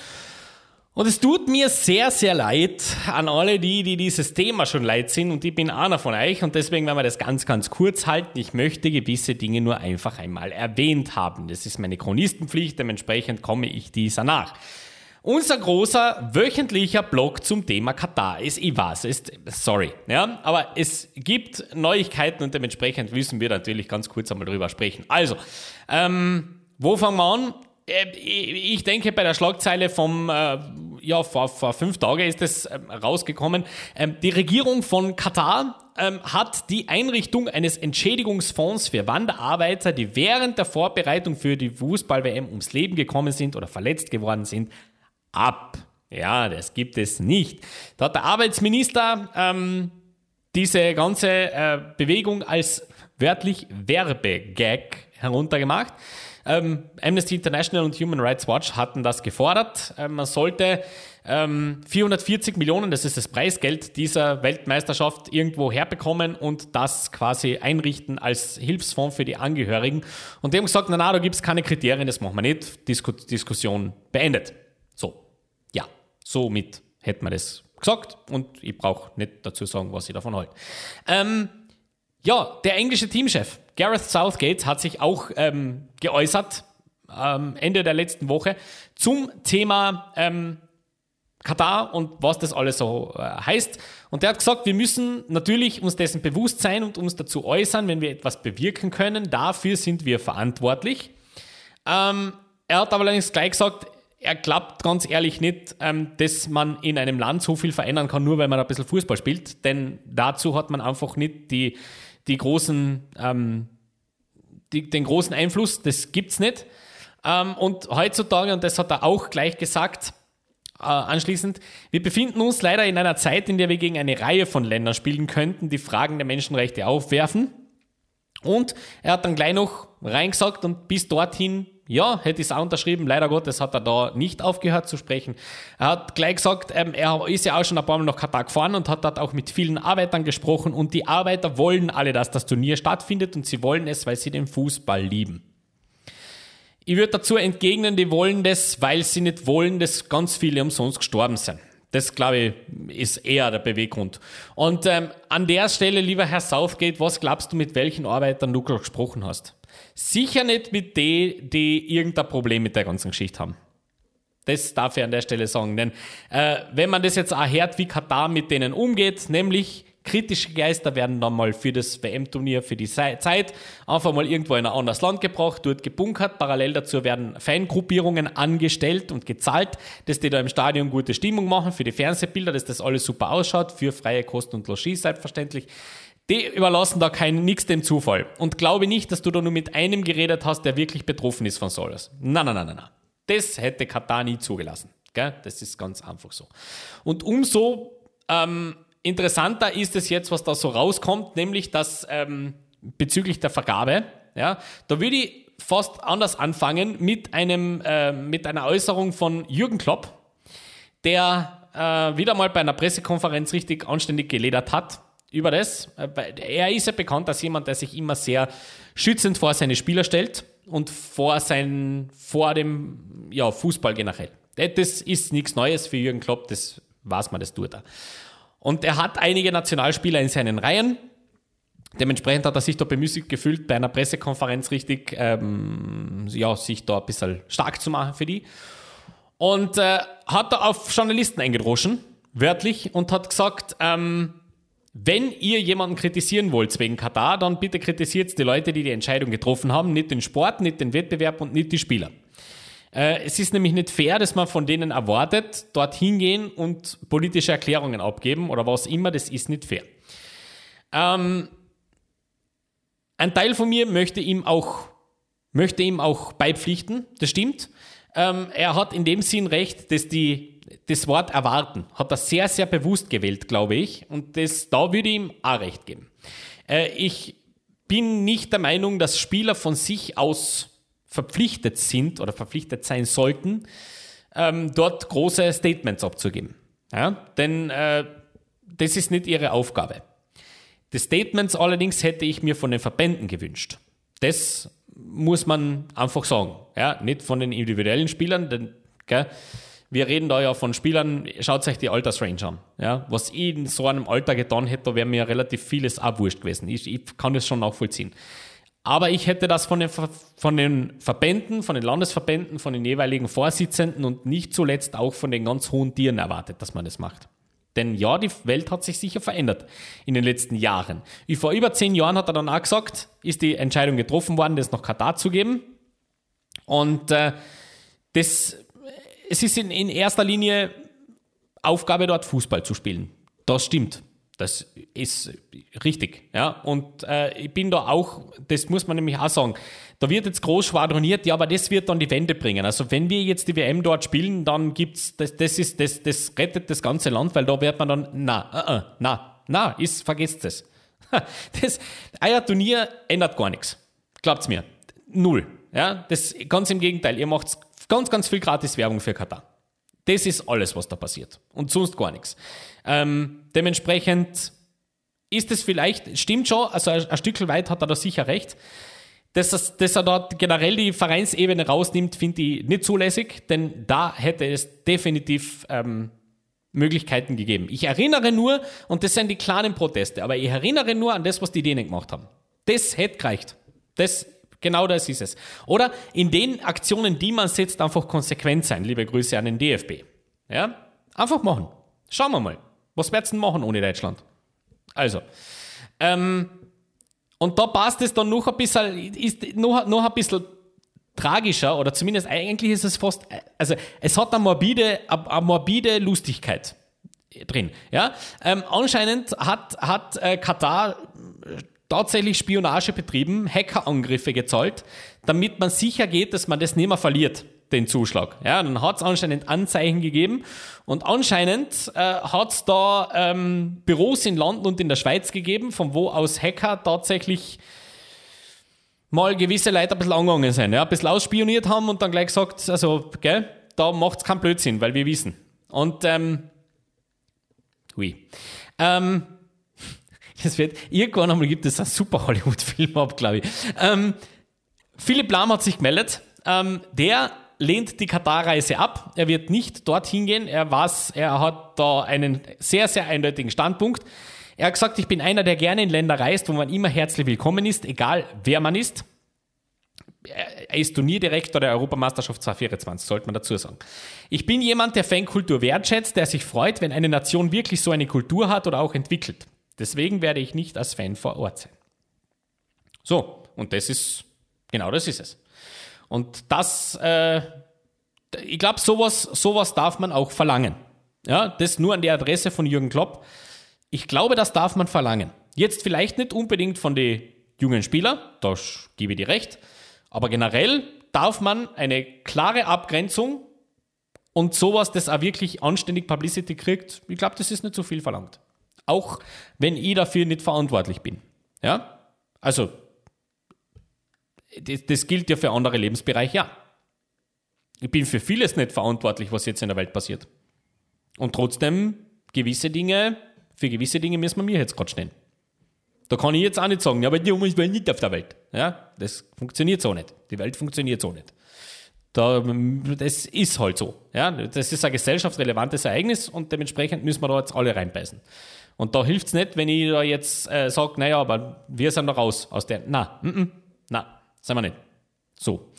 Und es tut mir sehr, sehr leid an alle die, die dieses Thema schon leid sind und ich bin einer von euch und deswegen werden wir das ganz, ganz kurz halten. Ich möchte gewisse Dinge nur einfach einmal erwähnt haben. Das ist meine Chronistenpflicht, dementsprechend komme ich dieser nach. Unser großer wöchentlicher Blog zum Thema Katar ist, ich weiß, ist, sorry, ja, aber es gibt Neuigkeiten und dementsprechend müssen wir natürlich ganz kurz einmal drüber sprechen. Also, ähm, wo fangen wir an? Äh, ich denke bei der Schlagzeile vom äh, ja, vor, vor fünf Tagen ist es ähm, rausgekommen. Ähm, die Regierung von Katar ähm, hat die Einrichtung eines Entschädigungsfonds für Wanderarbeiter, die während der Vorbereitung für die Fußball-WM ums Leben gekommen sind oder verletzt geworden sind, ab. Ja, das gibt es nicht. Da hat der Arbeitsminister ähm, diese ganze äh, Bewegung als wörtlich Werbegag heruntergemacht. Ähm, Amnesty International und Human Rights Watch hatten das gefordert. Ähm, man sollte ähm, 440 Millionen, das ist das Preisgeld dieser Weltmeisterschaft, irgendwo herbekommen und das quasi einrichten als Hilfsfonds für die Angehörigen. Und die haben gesagt, na, na da gibt es keine Kriterien, das machen wir nicht. Disku Diskussion beendet. So, ja, somit hätten wir das gesagt und ich brauche nicht dazu sagen, was ich davon halte. Ähm, ja, der englische Teamchef Gareth Southgate hat sich auch ähm, geäußert ähm, Ende der letzten Woche zum Thema ähm, Katar und was das alles so äh, heißt. Und der hat gesagt, wir müssen natürlich uns dessen bewusst sein und uns dazu äußern, wenn wir etwas bewirken können. Dafür sind wir verantwortlich. Ähm, er hat aber allerdings gleich gesagt, er glaubt ganz ehrlich nicht, ähm, dass man in einem Land so viel verändern kann, nur weil man ein bisschen Fußball spielt. Denn dazu hat man einfach nicht die, die großen, ähm, die, den großen Einfluss. Das gibt's nicht. Ähm, und heutzutage, und das hat er auch gleich gesagt, äh, anschließend, wir befinden uns leider in einer Zeit, in der wir gegen eine Reihe von Ländern spielen könnten, die Fragen der Menschenrechte aufwerfen. Und er hat dann gleich noch reingesagt und bis dorthin, ja, hätte ich es auch unterschrieben. Leider Gottes hat er da nicht aufgehört zu sprechen. Er hat gleich gesagt, ähm, er ist ja auch schon ein paar Mal nach Katar gefahren und hat dort auch mit vielen Arbeitern gesprochen und die Arbeiter wollen alle, dass das Turnier stattfindet und sie wollen es, weil sie den Fußball lieben. Ich würde dazu entgegnen, die wollen das, weil sie nicht wollen, dass ganz viele umsonst gestorben sind. Das, glaube ich, ist eher der Beweggrund. Und ähm, an der Stelle, lieber Herr Southgate, was glaubst du, mit welchen Arbeitern du gesprochen hast? Sicher nicht mit denen, die irgendein Problem mit der ganzen Geschichte haben. Das darf ich an der Stelle sagen. Denn äh, wenn man das jetzt auch hört, wie Katar mit denen umgeht, nämlich kritische Geister werden dann mal für das WM-Turnier, für die Zeit einfach mal irgendwo in ein anderes Land gebracht, dort gebunkert. Parallel dazu werden Fangruppierungen angestellt und gezahlt, dass die da im Stadion gute Stimmung machen für die Fernsehbilder, dass das alles super ausschaut, für freie Kosten und Logis selbstverständlich. Die überlassen da kein nichts dem Zufall. Und glaube nicht, dass du da nur mit einem geredet hast, der wirklich betroffen ist von sowas. Nein, nein, nein, nein, nein. Das hätte Katar nie zugelassen. Gell? Das ist ganz einfach so. Und umso ähm, interessanter ist es jetzt, was da so rauskommt, nämlich dass ähm, bezüglich der Vergabe, ja, da würde ich fast anders anfangen mit einem äh, mit einer Äußerung von Jürgen Klopp, der äh, wieder mal bei einer Pressekonferenz richtig anständig geledert hat über das. Er ist ja bekannt als jemand, der sich immer sehr schützend vor seine Spieler stellt und vor, sein, vor dem ja, Fußball generell. Das ist nichts Neues für Jürgen Klopp, das weiß man, das tut er. Und er hat einige Nationalspieler in seinen Reihen. Dementsprechend hat er sich da bemüßigt gefühlt, bei einer Pressekonferenz richtig, ähm, ja, sich da ein bisschen stark zu machen für die. Und äh, hat da auf Journalisten eingedroschen, wörtlich, und hat gesagt, ähm, wenn ihr jemanden kritisieren wollt wegen Katar, dann bitte kritisiert die Leute, die die Entscheidung getroffen haben, nicht den Sport, nicht den Wettbewerb und nicht die Spieler. Äh, es ist nämlich nicht fair, dass man von denen erwartet, dorthin gehen und politische Erklärungen abgeben oder was immer, das ist nicht fair. Ähm, ein Teil von mir möchte ihm auch, möchte ihm auch beipflichten, das stimmt. Ähm, er hat in dem Sinn recht, dass die das Wort erwarten hat er sehr, sehr bewusst gewählt, glaube ich. Und das, da würde ich ihm auch recht geben. Äh, ich bin nicht der Meinung, dass Spieler von sich aus verpflichtet sind oder verpflichtet sein sollten, ähm, dort große Statements abzugeben. Ja? Denn äh, das ist nicht ihre Aufgabe. Die Statements allerdings hätte ich mir von den Verbänden gewünscht. Das muss man einfach sagen. Ja? Nicht von den individuellen Spielern, denn gell, wir reden da ja von Spielern, schaut euch die Altersrange an. Ja? Was ich in so einem Alter getan hätte, wäre mir relativ vieles auch wurscht gewesen. Ich, ich kann das schon nachvollziehen. Aber ich hätte das von den, von den Verbänden, von den Landesverbänden, von den jeweiligen Vorsitzenden und nicht zuletzt auch von den ganz hohen Tieren erwartet, dass man das macht. Denn ja, die Welt hat sich sicher verändert in den letzten Jahren. Vor über zehn Jahren hat er dann auch gesagt, ist die Entscheidung getroffen worden, das nach Katar zu geben. Und äh, das es ist in, in erster Linie Aufgabe dort Fußball zu spielen. Das stimmt. Das ist richtig, ja. Und äh, ich bin da auch, das muss man nämlich auch sagen, da wird jetzt groß schwadroniert, ja, aber das wird dann die Wende bringen. Also wenn wir jetzt die WM dort spielen, dann gibt's, das, das ist, das, das rettet das ganze Land, weil da wird man dann, na, uh, na, na, ist, vergesst es. Das Eierturnier ändert gar nichts. Glaubt's mir. Null. Ja, das ganz im Gegenteil. Ihr macht ganz, ganz viel gratis Werbung für Katar. Das ist alles, was da passiert. Und sonst gar nichts. Ähm, dementsprechend ist es vielleicht, stimmt schon, also ein, ein Stück weit hat er da sicher recht. Dass, das, dass er dort generell die Vereinsebene rausnimmt, finde ich nicht zulässig, denn da hätte es definitiv ähm, Möglichkeiten gegeben. Ich erinnere nur, und das sind die kleinen Proteste, aber ich erinnere nur an das, was die Dänen gemacht haben. Das hätte gereicht. Das, genau das ist es. Oder in den Aktionen, die man setzt, einfach konsequent sein. Liebe Grüße an den DFB. Ja? Einfach machen. Schauen wir mal. Was werden sie machen ohne Deutschland? Also, ähm, und da passt es dann noch ein bisschen, ist noch, noch ein bisschen tragischer, oder zumindest eigentlich ist es fast, also es hat eine morbide, eine morbide Lustigkeit drin. Ja? Ähm, anscheinend hat, hat äh, Katar tatsächlich Spionage betrieben, Hackerangriffe gezahlt, damit man sicher geht, dass man das nicht mehr verliert den Zuschlag. Ja, dann hat es anscheinend Anzeichen gegeben und anscheinend äh, hat es da ähm, Büros in London und in der Schweiz gegeben, von wo aus Hacker tatsächlich mal gewisse Leute ein bisschen angegangen sind, ja, ein bisschen ausspioniert haben und dann gleich gesagt, also, gell, da macht es keinen Blödsinn, weil wir wissen. Und, ähm, hui. Ähm, es wird, irgendwann einmal gibt es einen super Hollywood-Film ab, glaube ich. Ähm, Philipp Lahm hat sich gemeldet. Ähm, der lehnt die Katar-Reise ab. Er wird nicht dorthin gehen. Er weiß, er hat da einen sehr, sehr eindeutigen Standpunkt. Er hat gesagt, ich bin einer, der gerne in Länder reist, wo man immer herzlich willkommen ist, egal wer man ist. Er ist Turnierdirektor der Europameisterschaft 2024, sollte man dazu sagen. Ich bin jemand, der Fankultur wertschätzt, der sich freut, wenn eine Nation wirklich so eine Kultur hat oder auch entwickelt. Deswegen werde ich nicht als Fan vor Ort sein. So, und das ist, genau das ist es. Und das, äh, ich glaube, sowas, sowas darf man auch verlangen. Ja, das nur an die Adresse von Jürgen Klopp. Ich glaube, das darf man verlangen. Jetzt vielleicht nicht unbedingt von den jungen Spielern, da gebe ich dir recht, aber generell darf man eine klare Abgrenzung und sowas, das auch wirklich anständig Publicity kriegt, ich glaube, das ist nicht so viel verlangt. Auch wenn ich dafür nicht verantwortlich bin. Ja? Also, das, das gilt ja für andere Lebensbereiche ja. Ich bin für vieles nicht verantwortlich, was jetzt in der Welt passiert. Und trotzdem, gewisse Dinge, für gewisse Dinge müssen wir mir jetzt gerade stehen. Da kann ich jetzt auch nicht sagen, ja, aber die Jungs wollen nicht auf der Welt. Ja, das funktioniert so nicht. Die Welt funktioniert so nicht. Da, das ist halt so. Ja, das ist ein gesellschaftsrelevantes Ereignis und dementsprechend müssen wir da jetzt alle reinbeißen. Und da hilft es nicht, wenn ich da jetzt äh, sage, naja, aber wir sind da raus aus der. Na, mm, mm, na, sind wir nicht. So.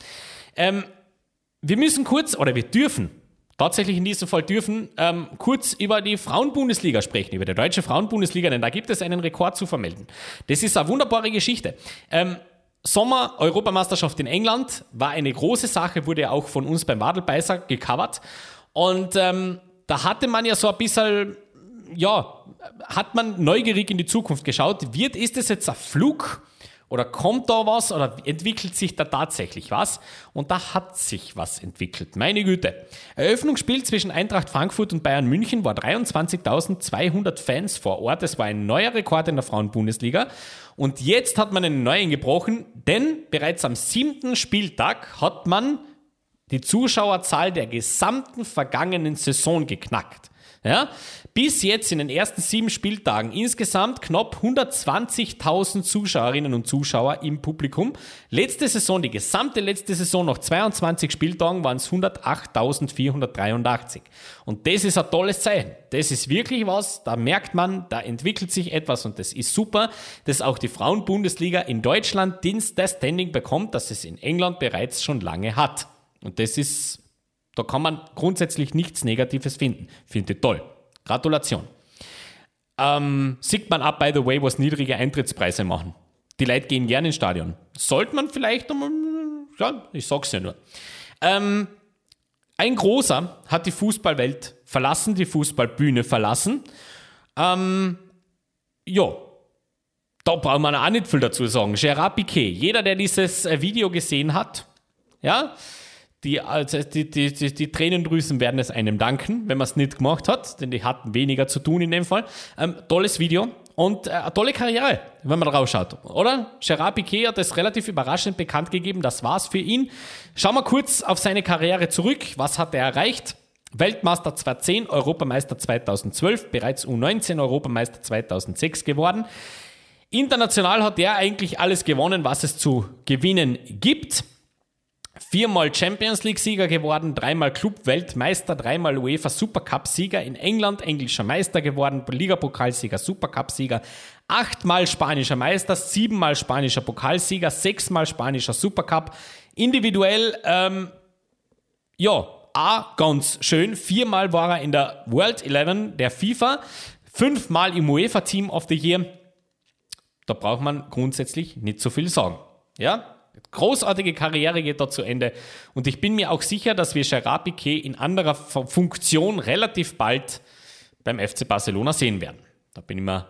Ähm, wir müssen kurz, oder wir dürfen, tatsächlich in diesem Fall dürfen, ähm, kurz über die Frauenbundesliga sprechen, über die deutsche Frauenbundesliga, denn da gibt es einen Rekord zu vermelden. Das ist eine wunderbare Geschichte. Ähm, Sommer-Europameisterschaft in England war eine große Sache, wurde ja auch von uns beim Wadelbeißer gecovert. Und ähm, da hatte man ja so ein bisschen, ja, hat man neugierig in die Zukunft geschaut. Wird, ist es jetzt ein Flug? Oder kommt da was oder entwickelt sich da tatsächlich was? Und da hat sich was entwickelt. Meine Güte. Eröffnungsspiel zwischen Eintracht Frankfurt und Bayern München war 23.200 Fans vor Ort. Es war ein neuer Rekord in der Frauenbundesliga. Und jetzt hat man einen neuen gebrochen, denn bereits am siebten Spieltag hat man die Zuschauerzahl der gesamten vergangenen Saison geknackt. Ja? Bis jetzt in den ersten sieben Spieltagen insgesamt knapp 120.000 Zuschauerinnen und Zuschauer im Publikum. Letzte Saison, die gesamte letzte Saison nach 22 Spieltagen waren es 108.483. Und das ist ein tolles Zeichen. Das ist wirklich was, da merkt man, da entwickelt sich etwas und das ist super, dass auch die Frauenbundesliga in Deutschland Dienst das Standing bekommt, das es in England bereits schon lange hat. Und das ist da kann man grundsätzlich nichts Negatives finden. Finde ich toll. Gratulation. Ähm, sieht man ab, by the way, was niedrige Eintrittspreise machen. Die Leute gehen gerne ins Stadion. Sollte man vielleicht einmal, ja, ich sag's ja nur. Ähm, ein großer hat die Fußballwelt verlassen, die Fußballbühne verlassen. Ähm, ja, da braucht man auch nicht viel dazu sagen. Gerard Piquet, jeder, der dieses äh, Video gesehen hat, ja, die, also die, die, die, die Tränendrüsen werden es einem danken, wenn man es nicht gemacht hat, denn die hatten weniger zu tun in dem Fall. Ähm, tolles Video und äh, eine tolle Karriere, wenn man drauf schaut, oder? Gerard Piquet hat es relativ überraschend bekannt gegeben, das war's für ihn. Schauen wir kurz auf seine Karriere zurück. Was hat er erreicht? Weltmeister 2010, Europameister 2012, bereits U19 Europameister 2006 geworden. International hat er eigentlich alles gewonnen, was es zu gewinnen gibt. Viermal Champions League-Sieger geworden, dreimal Club-Weltmeister, dreimal UEFA Supercup-Sieger, in England englischer Meister geworden, Ligapokalsieger, Supercup-Sieger, achtmal spanischer Meister, siebenmal spanischer Pokalsieger, sechsmal spanischer Supercup. Individuell, ähm, ja, auch ganz schön. Viermal war er in der World 11 der FIFA, fünfmal im UEFA Team of the Year da braucht man grundsätzlich nicht so viel sagen. Ja? Großartige Karriere geht da zu Ende. Und ich bin mir auch sicher, dass wir Gerard Piquet in anderer Funktion relativ bald beim FC Barcelona sehen werden. Da bin ich mir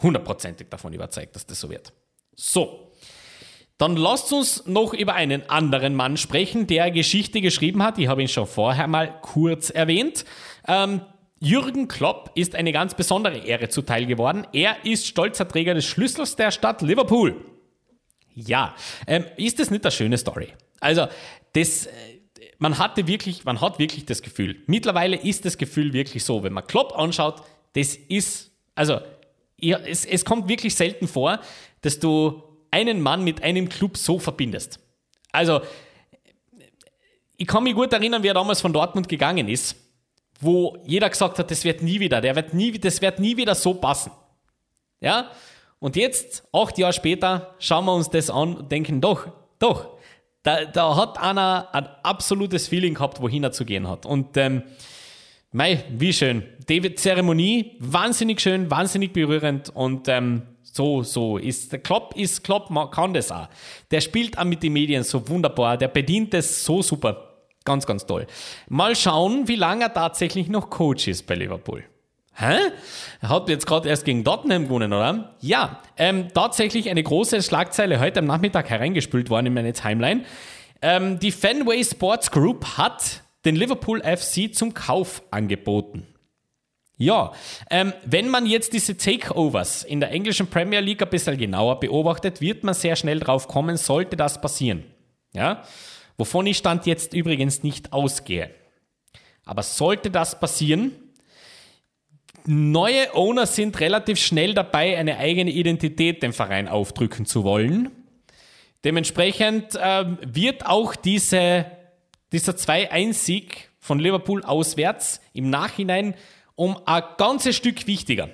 hundertprozentig davon überzeugt, dass das so wird. So. Dann lasst uns noch über einen anderen Mann sprechen, der Geschichte geschrieben hat. Ich habe ihn schon vorher mal kurz erwähnt. Ähm, Jürgen Klopp ist eine ganz besondere Ehre zuteil geworden. Er ist stolzer Träger des Schlüssels der Stadt Liverpool. Ja, ähm, ist das nicht eine schöne Story? Also, das, äh, man hatte wirklich, man hat wirklich das Gefühl. Mittlerweile ist das Gefühl wirklich so, wenn man Klopp anschaut, das ist, also, es, es kommt wirklich selten vor, dass du einen Mann mit einem Club so verbindest. Also, ich kann mich gut erinnern, wie er damals von Dortmund gegangen ist wo jeder gesagt hat, das wird nie wieder, der wird nie, das wird nie wieder so passen. Ja? Und jetzt, acht Jahre später, schauen wir uns das an und denken, doch, doch, da, da hat einer ein absolutes Feeling gehabt, wohin er zu gehen hat. Und ähm, mei, wie schön. Die Zeremonie, wahnsinnig schön, wahnsinnig berührend und ähm, so, so ist. Der Klopp ist, Klopp kann das auch. Der spielt auch mit den Medien so wunderbar, der bedient das so super. Ganz, ganz toll. Mal schauen, wie lange er tatsächlich noch Coach ist bei Liverpool. Hä? Er hat jetzt gerade erst gegen Tottenham gewonnen, oder? Ja, ähm, tatsächlich eine große Schlagzeile heute am Nachmittag hereingespült worden in meine Timeline. Ähm, die Fenway Sports Group hat den Liverpool FC zum Kauf angeboten. Ja, ähm, wenn man jetzt diese Takeovers in der englischen Premier League ein bisschen genauer beobachtet, wird man sehr schnell drauf kommen, sollte das passieren. Ja, wovon ich Stand jetzt übrigens nicht ausgehe. Aber sollte das passieren, neue Owner sind relativ schnell dabei, eine eigene Identität dem Verein aufdrücken zu wollen. Dementsprechend äh, wird auch diese, dieser 2-1-Sieg von Liverpool auswärts im Nachhinein um ein ganzes Stück wichtiger.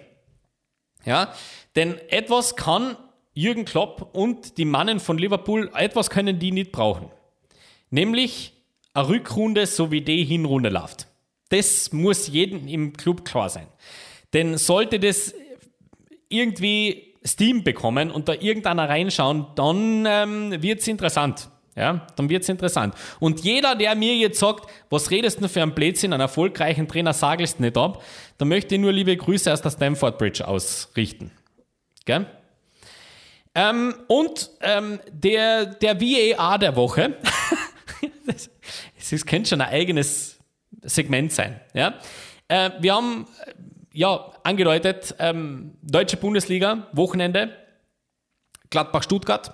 Ja, denn etwas kann Jürgen Klopp und die Mannen von Liverpool, etwas können die nicht brauchen. Nämlich eine Rückrunde, so wie die Hinrunde läuft. Das muss jedem im Club klar sein. Denn sollte das irgendwie Steam bekommen und da irgendeiner reinschauen, dann ähm, wird es interessant. Ja, dann wird es interessant. Und jeder, der mir jetzt sagt, was redest du für einen Blödsinn, einen erfolgreichen Trainer sagelst nicht ab, dann möchte ich nur liebe Grüße aus der Stamford Bridge ausrichten. Gell? Ähm, und ähm, der, der VAR der Woche <laughs> das, das könnte schon ein eigenes Segment sein. Ja? Äh, wir haben ja angedeutet, ähm, Deutsche Bundesliga, Wochenende, Gladbach-Stuttgart.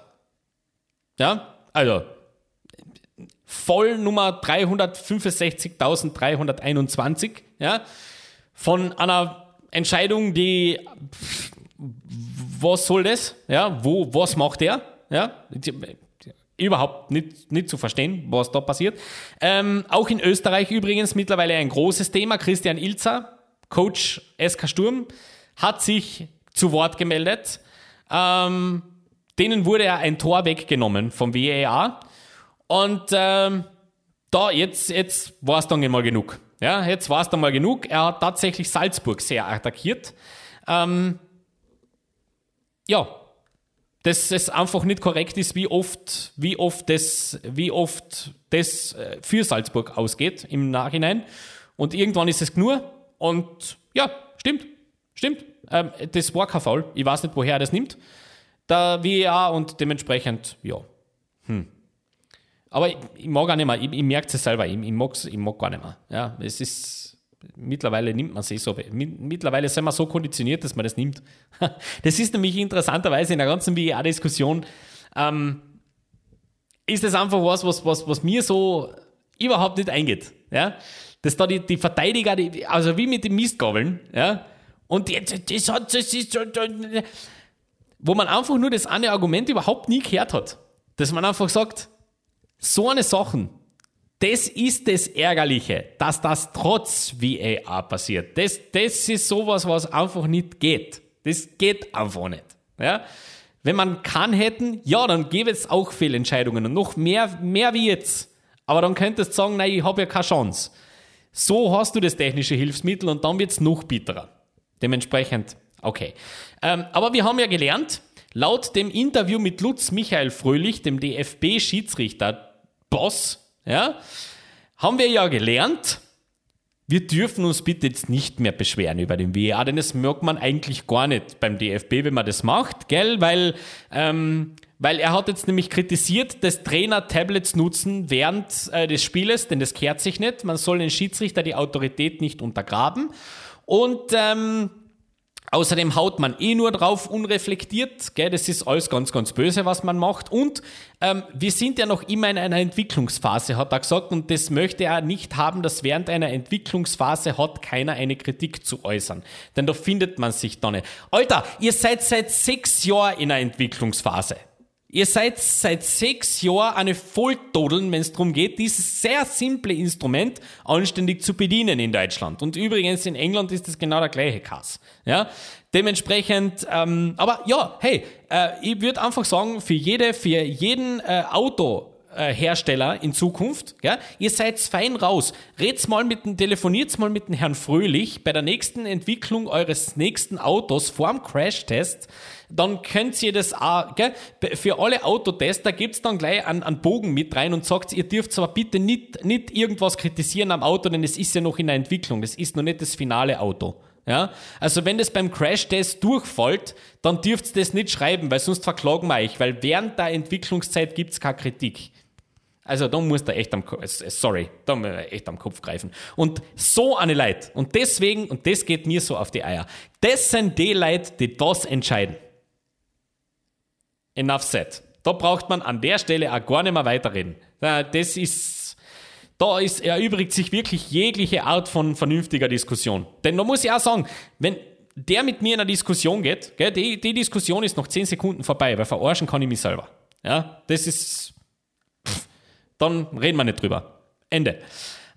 Ja, also voll Nummer 365.321. Ja, von einer Entscheidung, die was soll das? Ja, wo, was macht der? Ja, überhaupt nicht, nicht zu verstehen, was da passiert. Ähm, auch in Österreich übrigens mittlerweile ein großes Thema. Christian Ilzer, Coach SK Sturm, hat sich zu Wort gemeldet. Ähm, denen wurde ja ein Tor weggenommen vom WEA. Und ähm, da, jetzt, jetzt war es dann mal genug. Ja, jetzt war es dann mal genug. Er hat tatsächlich Salzburg sehr attackiert. Ähm, ja, dass es einfach nicht korrekt ist, wie oft, wie oft das, wie oft das äh, für Salzburg ausgeht im Nachhinein. Und irgendwann ist es nur, Und ja, stimmt. Stimmt. Ähm, das war kein Foul. Ich weiß nicht, woher er das nimmt. Der VAR und dementsprechend, ja. Hm. Aber ich, ich mag auch nicht mehr. Ich, ich merke es selber. Ich, ich, mag's, ich mag gar nicht mehr. Ja, es ist. Mittlerweile nimmt man eh so. Mittlerweile sind wir so konditioniert, dass man das nimmt. <laughs> Das ist nämlich interessanterweise in der ganzen VAR-Diskussion. Ähm, ist das einfach was, was, was, was mir so überhaupt nicht eingeht. Ja? Dass da die, die Verteidiger, die, also wie mit den Mistgabeln, ja, und jetzt, das hat, das ist, wo man einfach nur das eine Argument überhaupt nie gehört hat. Dass man einfach sagt, so eine Sachen, das ist das Ärgerliche, dass das trotz VAR passiert. Das, das ist sowas, was einfach nicht geht. Das geht einfach nicht. Ja? Wenn man kann hätten, ja, dann gäbe es auch Fehlentscheidungen und noch mehr, mehr wie jetzt. Aber dann könntest du sagen, nein, ich habe ja keine Chance. So hast du das technische Hilfsmittel und dann wird es noch bitterer. Dementsprechend, okay. Ähm, aber wir haben ja gelernt, laut dem Interview mit Lutz Michael Fröhlich, dem DFB-Schiedsrichter-Boss, ja, haben wir ja gelernt, wir dürfen uns bitte jetzt nicht mehr beschweren über den VAR, denn das merkt man eigentlich gar nicht beim DFB, wenn man das macht, gell? Weil, ähm, weil er hat jetzt nämlich kritisiert, dass Trainer Tablets nutzen während äh, des Spieles, denn das kehrt sich nicht. Man soll den Schiedsrichter die Autorität nicht untergraben. Und ähm, Außerdem haut man eh nur drauf unreflektiert. Gell? Das ist alles ganz, ganz böse, was man macht. Und ähm, wir sind ja noch immer in einer Entwicklungsphase, hat er gesagt. Und das möchte er nicht haben, dass während einer Entwicklungsphase hat keiner eine Kritik zu äußern. Denn da findet man sich da nicht. Alter, ihr seid seit sechs Jahren in einer Entwicklungsphase. Ihr seid seit sechs Jahren eine Volltodeln, wenn es darum geht, dieses sehr simple Instrument anständig zu bedienen in Deutschland. Und übrigens in England ist das genau der gleiche Kass. Ja? Dementsprechend, ähm, aber ja, hey, äh, ich würde einfach sagen, für jede, für jeden äh, Auto, Hersteller in Zukunft. Ja? Ihr seid fein raus. Red's mal mit dem, telefoniert's mal mit dem Herrn Fröhlich bei der nächsten Entwicklung eures nächsten Autos vorm Crashtest. Dann könnt ihr das auch, gell? für alle Autotester gibt's dann gleich einen, einen Bogen mit rein und sagt, ihr dürft aber bitte nicht, nicht irgendwas kritisieren am Auto, denn es ist ja noch in der Entwicklung. Das ist noch nicht das finale Auto. Ja? Also wenn das beim Crash-Test durchfällt, dann dürft ihr das nicht schreiben, weil sonst verklagen wir euch, weil während der Entwicklungszeit gibt's keine Kritik. Also da muss da echt am sorry, da muss er echt am Kopf greifen. Und so eine Leid. Und deswegen, und das geht mir so auf die Eier, das sind die Leute, die das entscheiden. Enough said. Da braucht man an der Stelle auch gar nicht mehr weiterreden. Das ist, da ist, erübrigt sich wirklich jegliche Art von vernünftiger Diskussion. Denn da muss ich auch sagen, wenn der mit mir in eine Diskussion geht, gell, die, die Diskussion ist noch 10 Sekunden vorbei, weil verarschen kann ich mich selber. Ja, das ist, dann reden wir nicht drüber. Ende.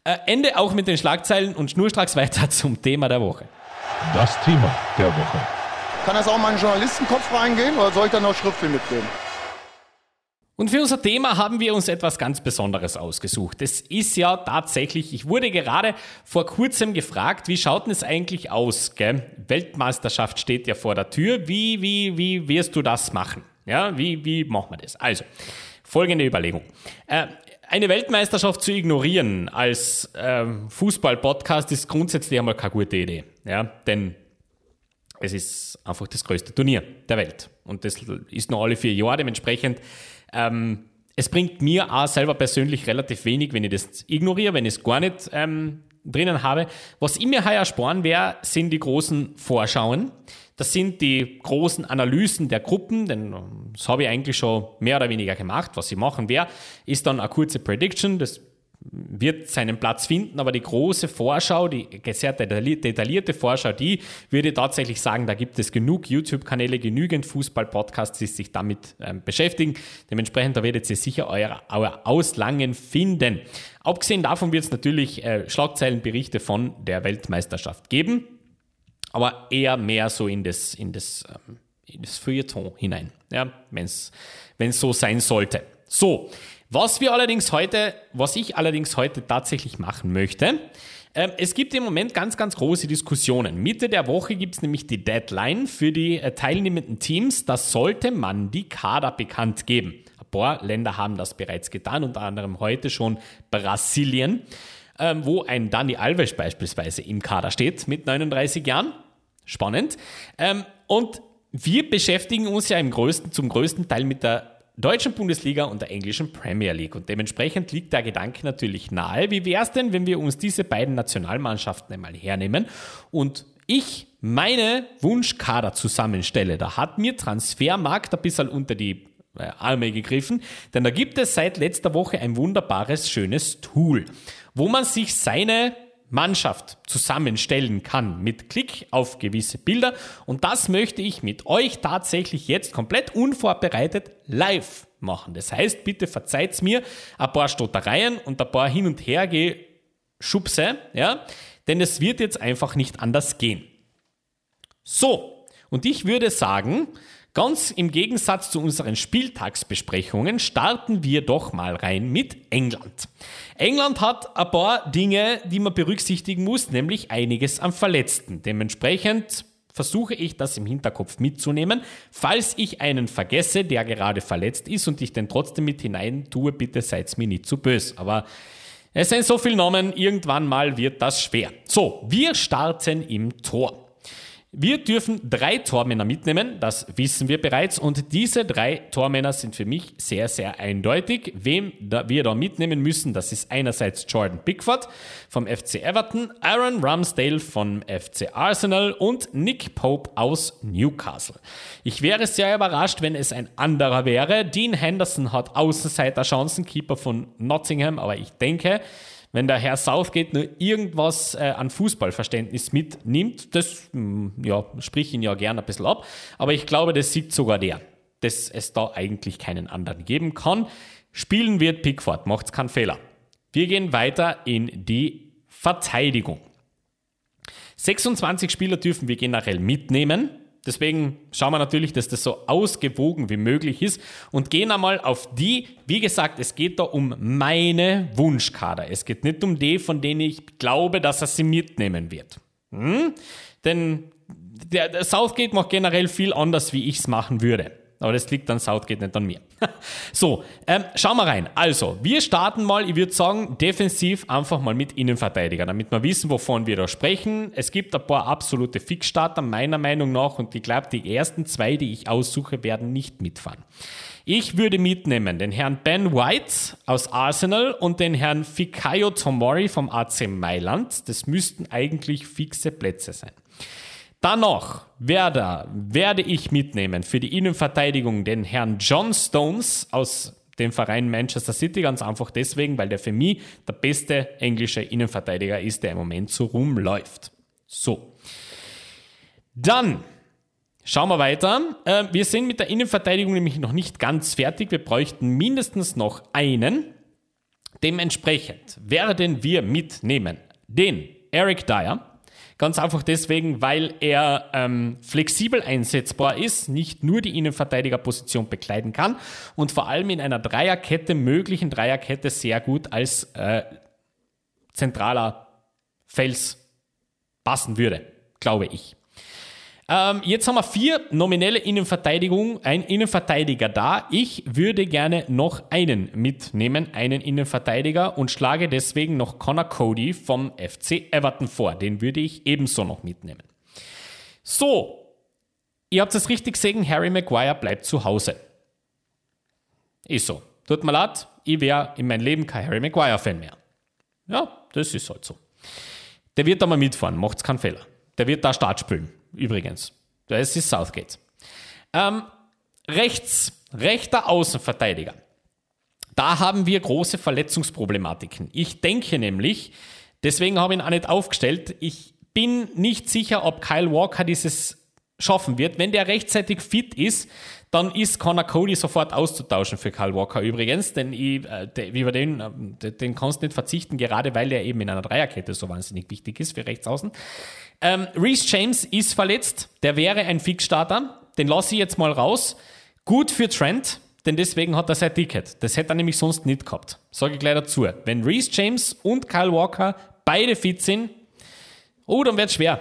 Äh, Ende auch mit den Schlagzeilen und schnurstracks weiter <laughs> zum Thema der Woche. Das Thema der Woche. Kann das auch mal in den Journalistenkopf reingehen oder soll ich da noch Schriftfühl mitnehmen? Und für unser Thema haben wir uns etwas ganz Besonderes ausgesucht. Es ist ja tatsächlich, ich wurde gerade vor kurzem gefragt, wie schaut denn es eigentlich aus? Gell? Weltmeisterschaft steht ja vor der Tür. Wie, wie, wie wirst du das machen? Ja, wie, wie machen wir das? Also, folgende Überlegung. Äh, eine Weltmeisterschaft zu ignorieren als ähm, Fußball-Podcast ist grundsätzlich einmal keine gute Idee. Ja? Denn es ist einfach das größte Turnier der Welt. Und das ist nur alle vier Jahre. Dementsprechend, ähm, es bringt mir auch selber persönlich relativ wenig, wenn ich das ignoriere, wenn ich es gar nicht ähm, drinnen habe. Was ich mir heuer sparen wäre, sind die großen Vorschauen. Das sind die großen Analysen der Gruppen, denn das habe ich eigentlich schon mehr oder weniger gemacht. Was ich machen werde, ist dann eine kurze Prediction. Das wird seinen Platz finden, aber die große Vorschau, die sehr detaillierte Vorschau, die würde tatsächlich sagen, da gibt es genug YouTube-Kanäle, genügend Fußball-Podcasts, die sich damit ähm, beschäftigen. Dementsprechend, da werdet ihr sicher euer, euer Auslangen finden. Abgesehen davon wird es natürlich äh, Schlagzeilenberichte von der Weltmeisterschaft geben, aber eher mehr so in das, in das, ähm, in das Feuilleton hinein, ja, wenn es so sein sollte. So, was wir allerdings heute, was ich allerdings heute tatsächlich machen möchte, äh, es gibt im Moment ganz, ganz große Diskussionen. Mitte der Woche gibt es nämlich die Deadline für die äh, teilnehmenden Teams. Da sollte man die Kader bekannt geben. Ein paar Länder haben das bereits getan, unter anderem heute schon Brasilien. ähm, wo ein Dani Alves beispielsweise im Kader steht mit 39 Jahren. Spannend. Ähm, und wir beschäftigen uns ja im größten, zum größten Teil mit der deutschen Bundesliga und der englischen Premier League. Und dementsprechend liegt der Gedanke natürlich nahe. Wie wäre es denn, wenn wir uns diese beiden Nationalmannschaften einmal hernehmen und ich meine Wunschkader zusammenstelle? Da hat mir Transfermarkt ein bisschen unter die äh, Arme gegriffen, denn da gibt es seit letzter Woche ein wunderbares, schönes Tool, wo man sich seine Mannschaft zusammenstellen kann mit Klick auf gewisse Bilder. Und das möchte ich mit euch tatsächlich jetzt komplett unvorbereitet live machen. Das heißt, bitte verzeiht mir ein paar Stottereien und ein paar Hin- und Hergeschubse, ja, denn es wird jetzt einfach nicht anders gehen. So, und ich würde sagen, Ganz im Gegensatz zu unseren Spieltagsbesprechungen starten wir doch mal rein mit England. England hat ein paar Dinge, die man berücksichtigen muss, nämlich einiges an Verletzten. Dementsprechend versuche ich das im Hinterkopf mitzunehmen. Falls ich einen vergesse, der gerade verletzt ist und ich den trotzdem mit hinein tue, bitte seid mir nicht zu böse. Aber es sind so viele Namen, irgendwann mal wird das schwer. So, wir starten im Tor. Wir dürfen drei Tormänner mitnehmen, das wissen wir bereits. Und diese drei Tormänner sind für mich sehr, sehr eindeutig. Wem da wir da mitnehmen müssen, das ist einerseits Jordan Pickford vom FC Everton, Aaron Ramsdale vom FC Arsenal und Nick Pope aus Newcastle. Ich wäre sehr überrascht, wenn es ein anderer wäre. Dean Henderson hat Außenseiter Chancenkeeper von Nottingham, aber ich denke, wenn der Herr Southgate nur irgendwas äh, an Fußballverständnis mitnimmt, das hm, ja, sprich ihn ja gerne ein bisschen ab, aber ich glaube, das sieht sogar der, dass es da eigentlich keinen anderen geben kann. Spielen wird Pickford, macht's keinen Fehler. Wir gehen weiter in die Verteidigung. 26 Spieler dürfen wir generell mitnehmen. Deswegen schauen wir natürlich, dass das so ausgewogen wie möglich ist und gehen einmal auf die, wie gesagt, es geht da um meine Wunschkader. Es geht nicht um die, von denen ich glaube, dass er sie mitnehmen wird. Hm? Denn der, Southgate macht generell viel anders, wie ich es machen würde. Aber das liegt an Southgate, nicht an mir. <laughs> so, ähm, schauen wir rein. Also, wir starten mal, ich würde sagen, defensiv einfach mal mit Innenverteidiger, damit wir wissen, wovon wir da sprechen. Es gibt ein paar absolute Fixstarter, meiner Meinung nach, und ich glaube, die ersten zwei, die ich aussuche, werden nicht mitfahren. Ich würde mitnehmen den Herrn Ben White aus Arsenal und den Herrn Fikayo Tomori vom AC Mailand. Das müssten eigentlich fixe Plätze sein. Danach werde, werde ich mitnehmen für die Innenverteidigung den Herrn John Stones aus dem Verein Manchester City, ganz einfach deswegen, weil der für mich der beste englische Innenverteidiger ist, der im Moment so rumläuft. So. Dann schauen wir weiter. Äh, wir sind mit der Innenverteidigung nämlich noch nicht ganz fertig. Wir bräuchten mindestens noch einen. Dementsprechend werden wir mitnehmen den Eric Dyer, Ganz einfach deswegen, weil er ähm, flexibel einsetzbar ist, nicht nur die Innenverteidigerposition bekleiden kann und vor allem in einer Dreierkette, möglichen Dreierkette, sehr gut als äh, zentraler Fels passen würde, glaube ich. Ähm, jetzt haben wir vier nominelle Innenverteidigung, ein Innenverteidiger da. Ich würde gerne noch einen mitnehmen, einen Innenverteidiger und schlage deswegen noch Connor Cody vom FC Everton vor. Den würde ich ebenso noch mitnehmen. So, ihr habt es richtig gesehen, Harry Maguire bleibt zu Hause. Ist so. Tut mir leid, ich wäre in meinem Leben kein Harry Maguire-Fan mehr. Ja, das ist halt so. Der wird da mal mitfahren, macht's keinen Fehler. Der wird da Start spielen übrigens. Das ist Southgate. Ähm, rechts, rechter Außenverteidiger. Da haben wir große Verletzungsproblematiken. Ich denke nämlich, deswegen habe ich ihn auch nicht aufgestellt, ich bin nicht sicher, ob Kyle Walker dieses schaffen wird. Wenn der rechtzeitig fit ist, dann ist Connor Cody sofort auszutauschen für Kyle Walker übrigens, denn ich, äh, über den, äh, den kannst du nicht verzichten, gerade weil er eben in einer Dreierkette so wahnsinnig wichtig ist für Rechtsaußen. Ähm, Reese James ist verletzt. Der wäre ein Fixstarter. Den lasse ich jetzt mal raus. Gut für Trent, denn deswegen hat er sein Ticket. Das hätte er nämlich sonst nicht gehabt. Sage ich gleich dazu. Wenn Reese James und Kyle Walker beide fit sind, oh, dann wird es schwer.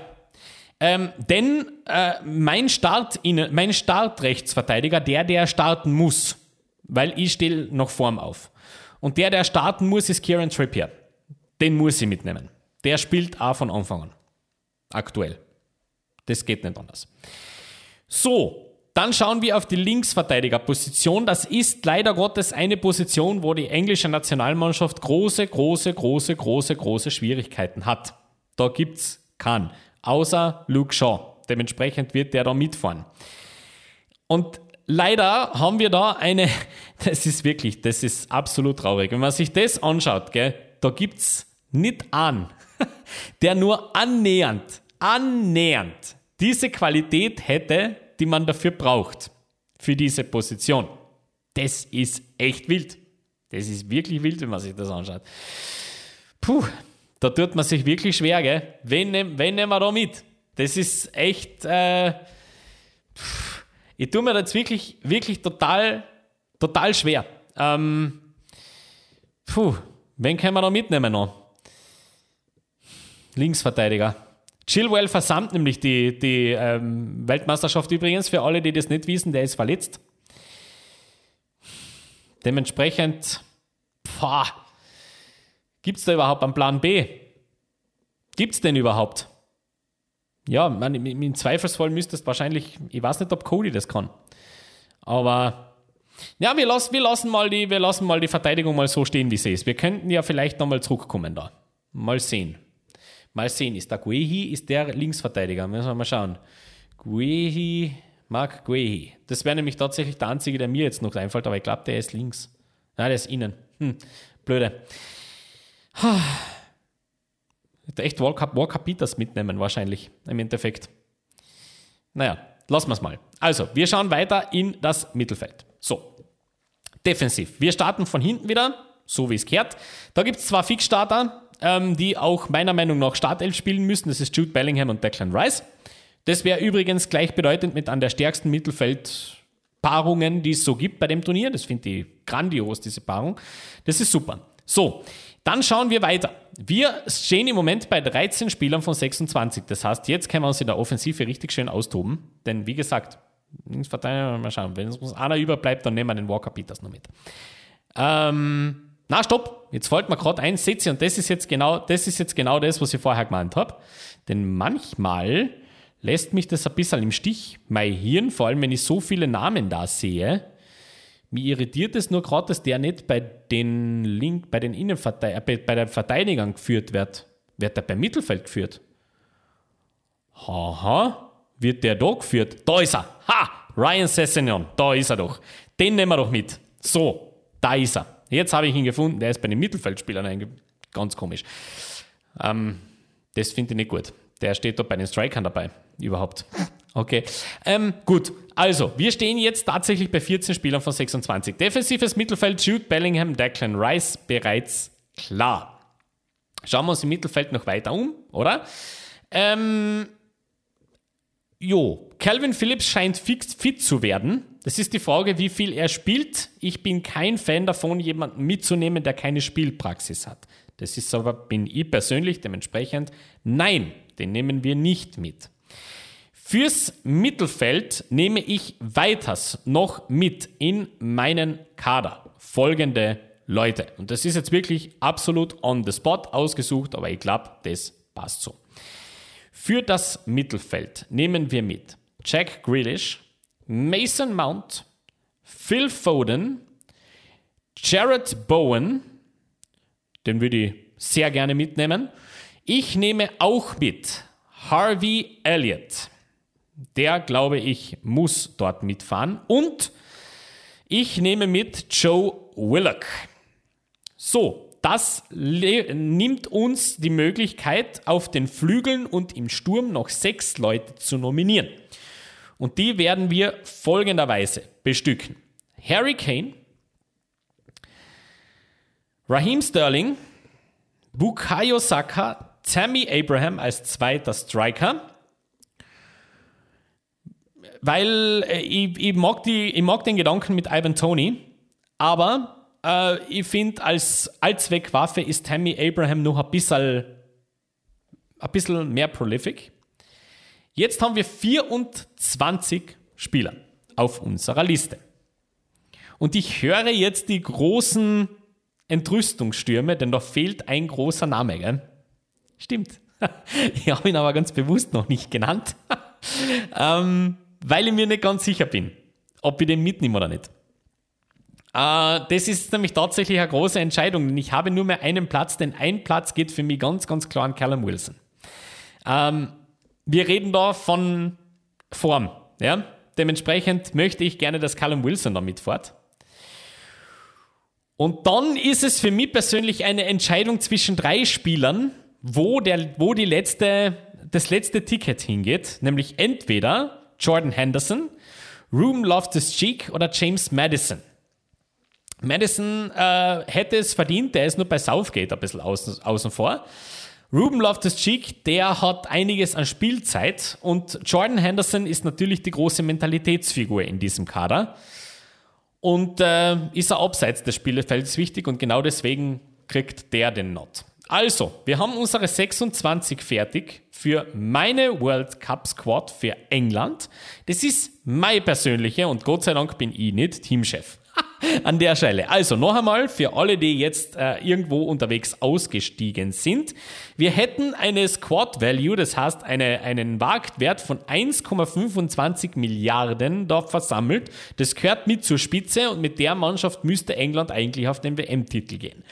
Ähm, denn äh, mein, Start in, mein Startrechtsverteidiger, der, der starten muss, weil ich stehe noch vorm auf. Und der, der starten muss, ist Kieran Trippier. den muss ich mitnehmen. Der spielt auch von Anfang an. Aktuell. Das geht nicht anders. So, dann schauen wir auf die Linksverteidigerposition. Das ist leider Gottes eine Position, wo die englische Nationalmannschaft große, große, große, große, große Schwierigkeiten hat. Da gibt's keinen. Außer Luke Shaw. Dementsprechend wird der da mitfahren. Und leider haben wir da eine, <laughs> das ist wirklich, das ist absolut traurig. Wenn man sich das anschaut, gell, da gibt's nicht einen, <laughs> der nur annähernd, annähernd diese Qualität hätte, die man dafür braucht, für diese Position. Das ist echt wild. Das ist wirklich wild, wenn man sich das anschaut. Puh, da tut man sich wirklich schwer, gell? Wen, wen nehmen wir da mit? Das ist echt. Äh, ich tue mir das wirklich, wirklich total, total schwer. Ähm, puh, wen können wir da mitnehmen noch? Linksverteidiger. Chilwell versammelt nämlich die, die ähm, Weltmeisterschaft übrigens. Für alle, die das nicht wissen, der ist verletzt. Dementsprechend, gibt es da überhaupt einen Plan B? Gibt es den überhaupt? Ja, man, im Zweifelsfall müsstest wahrscheinlich, ich weiß nicht, ob Cody das kann. Aber ja, wir, lassen, wir, lassen mal die, wir lassen mal die Verteidigung mal so stehen, wie sie ist. Wir könnten ja vielleicht nochmal zurückkommen da. Mal sehen. Mal sehen, ist der Guehi, ist der Linksverteidiger? Müssen wir mal schauen. Guehi, Mark Guehi. Das wäre nämlich tatsächlich der einzige, der mir jetzt noch einfällt, aber ich glaube, der ist links. Nein, der ist innen. Hm, blöde. Hätte echt Walker, Walker Peters mitnehmen, wahrscheinlich, im Endeffekt. Naja, lassen wir es mal. Also, wir schauen weiter in das Mittelfeld. So, defensiv. Wir starten von hinten wieder, so wie es kehrt. Da gibt es zwei Fixstarter, ähm, die auch meiner Meinung nach Startelf spielen müssen. Das ist Jude Bellingham und Declan Rice. Das wäre übrigens gleichbedeutend mit an der stärksten Mittelfeldpaarungen, die es so gibt bei dem Turnier. Das finde ich grandios, diese Paarung. Das ist super. So, dann schauen wir weiter. Wir stehen im Moment bei 13 Spielern von 26. Das heißt, jetzt können wir uns in der Offensive richtig schön austoben. Denn wie gesagt, Linksverteidiger, mal schauen, wenn uns einer überbleibt, dann nehmen wir den Walker Peters noch mit. Ähm, na, stopp, jetzt fällt mir gerade ein, ihr, und das ist jetzt genau, das ist jetzt genau das, was ich vorher gemeint habe. Denn manchmal lässt mich das ein bisschen im Stich, mein Hirn, vor allem wenn ich so viele Namen da sehe. Mir irritiert es nur gerade, dass der nicht bei den Link, bei den Innenverteidigern, äh, bei, den Verteidigern geführt wird. Wird der beim Mittelfeld geführt? Haha, wird der da geführt? Da ist er. Ha! Ryan Sessegnon, da ist er doch. Den nehmen wir doch mit. So, da ist er. Jetzt habe ich ihn gefunden, der ist bei den Mittelfeldspielern ganz komisch. Ähm, das finde ich nicht gut. Der steht da bei den Strikern dabei. Überhaupt. Okay. Ähm, gut, also, wir stehen jetzt tatsächlich bei 14 Spielern von 26. Defensives Mittelfeld, Jude Bellingham, Declan Rice, bereits klar. Schauen wir uns im Mittelfeld noch weiter um, oder? Ähm, jo, Calvin Phillips scheint fix fit zu werden. Das ist die Frage, wie viel er spielt. Ich bin kein Fan davon, jemanden mitzunehmen, der keine Spielpraxis hat. Das ist aber, bin ich persönlich dementsprechend, nein, den nehmen wir nicht mit. Fürs Mittelfeld nehme ich weiters noch mit in meinen Kader folgende Leute. Und das ist jetzt wirklich absolut on the spot ausgesucht, aber ich glaube, das passt so. Für das Mittelfeld nehmen wir mit Jack Grealish, Mason Mount, Phil Foden, Jared Bowen, den würde ich sehr gerne mitnehmen. Ich nehme auch mit Harvey Elliott. Der, glaube ich, muss dort mitfahren. Und ich nehme mit Joe Willock. So, das nimmt uns die Möglichkeit, auf den Flügeln und im Sturm noch sechs Leute zu nominieren. Und die werden wir folgenderweise bestücken. Harry Kane, Raheem Sterling, Bukayo Saka, Tammy Abraham als zweiter Striker. Weil äh, ich, ich, mag die, ich mag den Gedanken mit Ivan Tony, aber äh, ich finde, als Allzweckwaffe ist Tammy Abraham noch ein bisschen, ein bisschen mehr prolific. Jetzt haben wir 24 Spieler auf unserer Liste. Und ich höre jetzt die großen Entrüstungsstürme, denn da fehlt ein großer Name, gell? Stimmt. <laughs> Ich habe ihn aber ganz bewusst noch nicht genannt, <laughs> ähm, weil ich mir nicht ganz sicher bin, ob ich den mitnehme oder nicht. Äh, das ist nämlich tatsächlich eine große Entscheidung, ich habe nur mehr einen Platz, denn ein Platz geht für mich ganz, ganz klar an Callum Wilson. Ähm, wir reden da von Form. Ja? Dementsprechend möchte ich gerne, dass Callum Wilson da mitfährt. Und dann ist es für mich persönlich eine Entscheidung zwischen drei Spielern, wo, der, wo die letzte, das letzte Ticket hingeht, nämlich entweder Jordan Henderson, Room Loftus Cheek oder James Madison. Madison äh, hätte es verdient, der ist nur bei Southgate ein bisschen außen, außen vor. Ruben Loftus-Cheek, der hat einiges an Spielzeit und Jordan Henderson ist natürlich die große Mentalitätsfigur in diesem Kader und äh, ist er abseits des Spielfelds wichtig und genau deswegen kriegt der den Not. Also, wir haben unsere 26 fertig für meine World Cup Squad für England. Das ist meine persönliche und Gott sei Dank bin ich nicht Teamchef. An der Stelle. Also noch einmal für alle, die jetzt äh, irgendwo unterwegs ausgestiegen sind. Wir hätten eine Squad Value, das heißt eine, einen Marktwert von 1,25 Milliarden da versammelt. Das gehört mit zur Spitze und mit der Mannschaft müsste England eigentlich auf den WM-Titel gehen.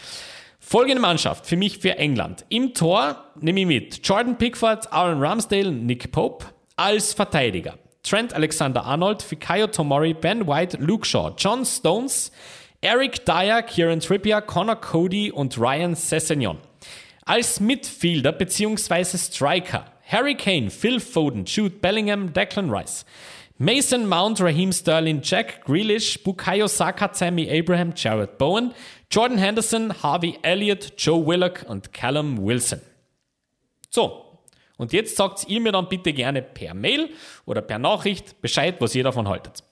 Folgende Mannschaft für mich für England. Im Tor nehme ich mit Jordan Pickford, Aaron Ramsdale, Nick Pope als Verteidiger. Trent Alexander-Arnold, Fikayo Tomori, Ben White, Luke Shaw, John Stones, Eric Dyer, Kieran Trippier, Connor Cody und Ryan Sessegnon. Als Midfielder bzw. Striker Harry Kane, Phil Foden, Jude Bellingham, Declan Rice. Mason Mount, Raheem Sterling, Jack Grealish, Bukayo Saka, Sammy Abraham, Jared Bowen, Jordan Henderson, Harvey Elliott, Joe Willock und Callum Wilson. So, und jetzt sagt ihr mir dann bitte gerne per Mail oder per Nachricht Bescheid, was ihr davon haltet.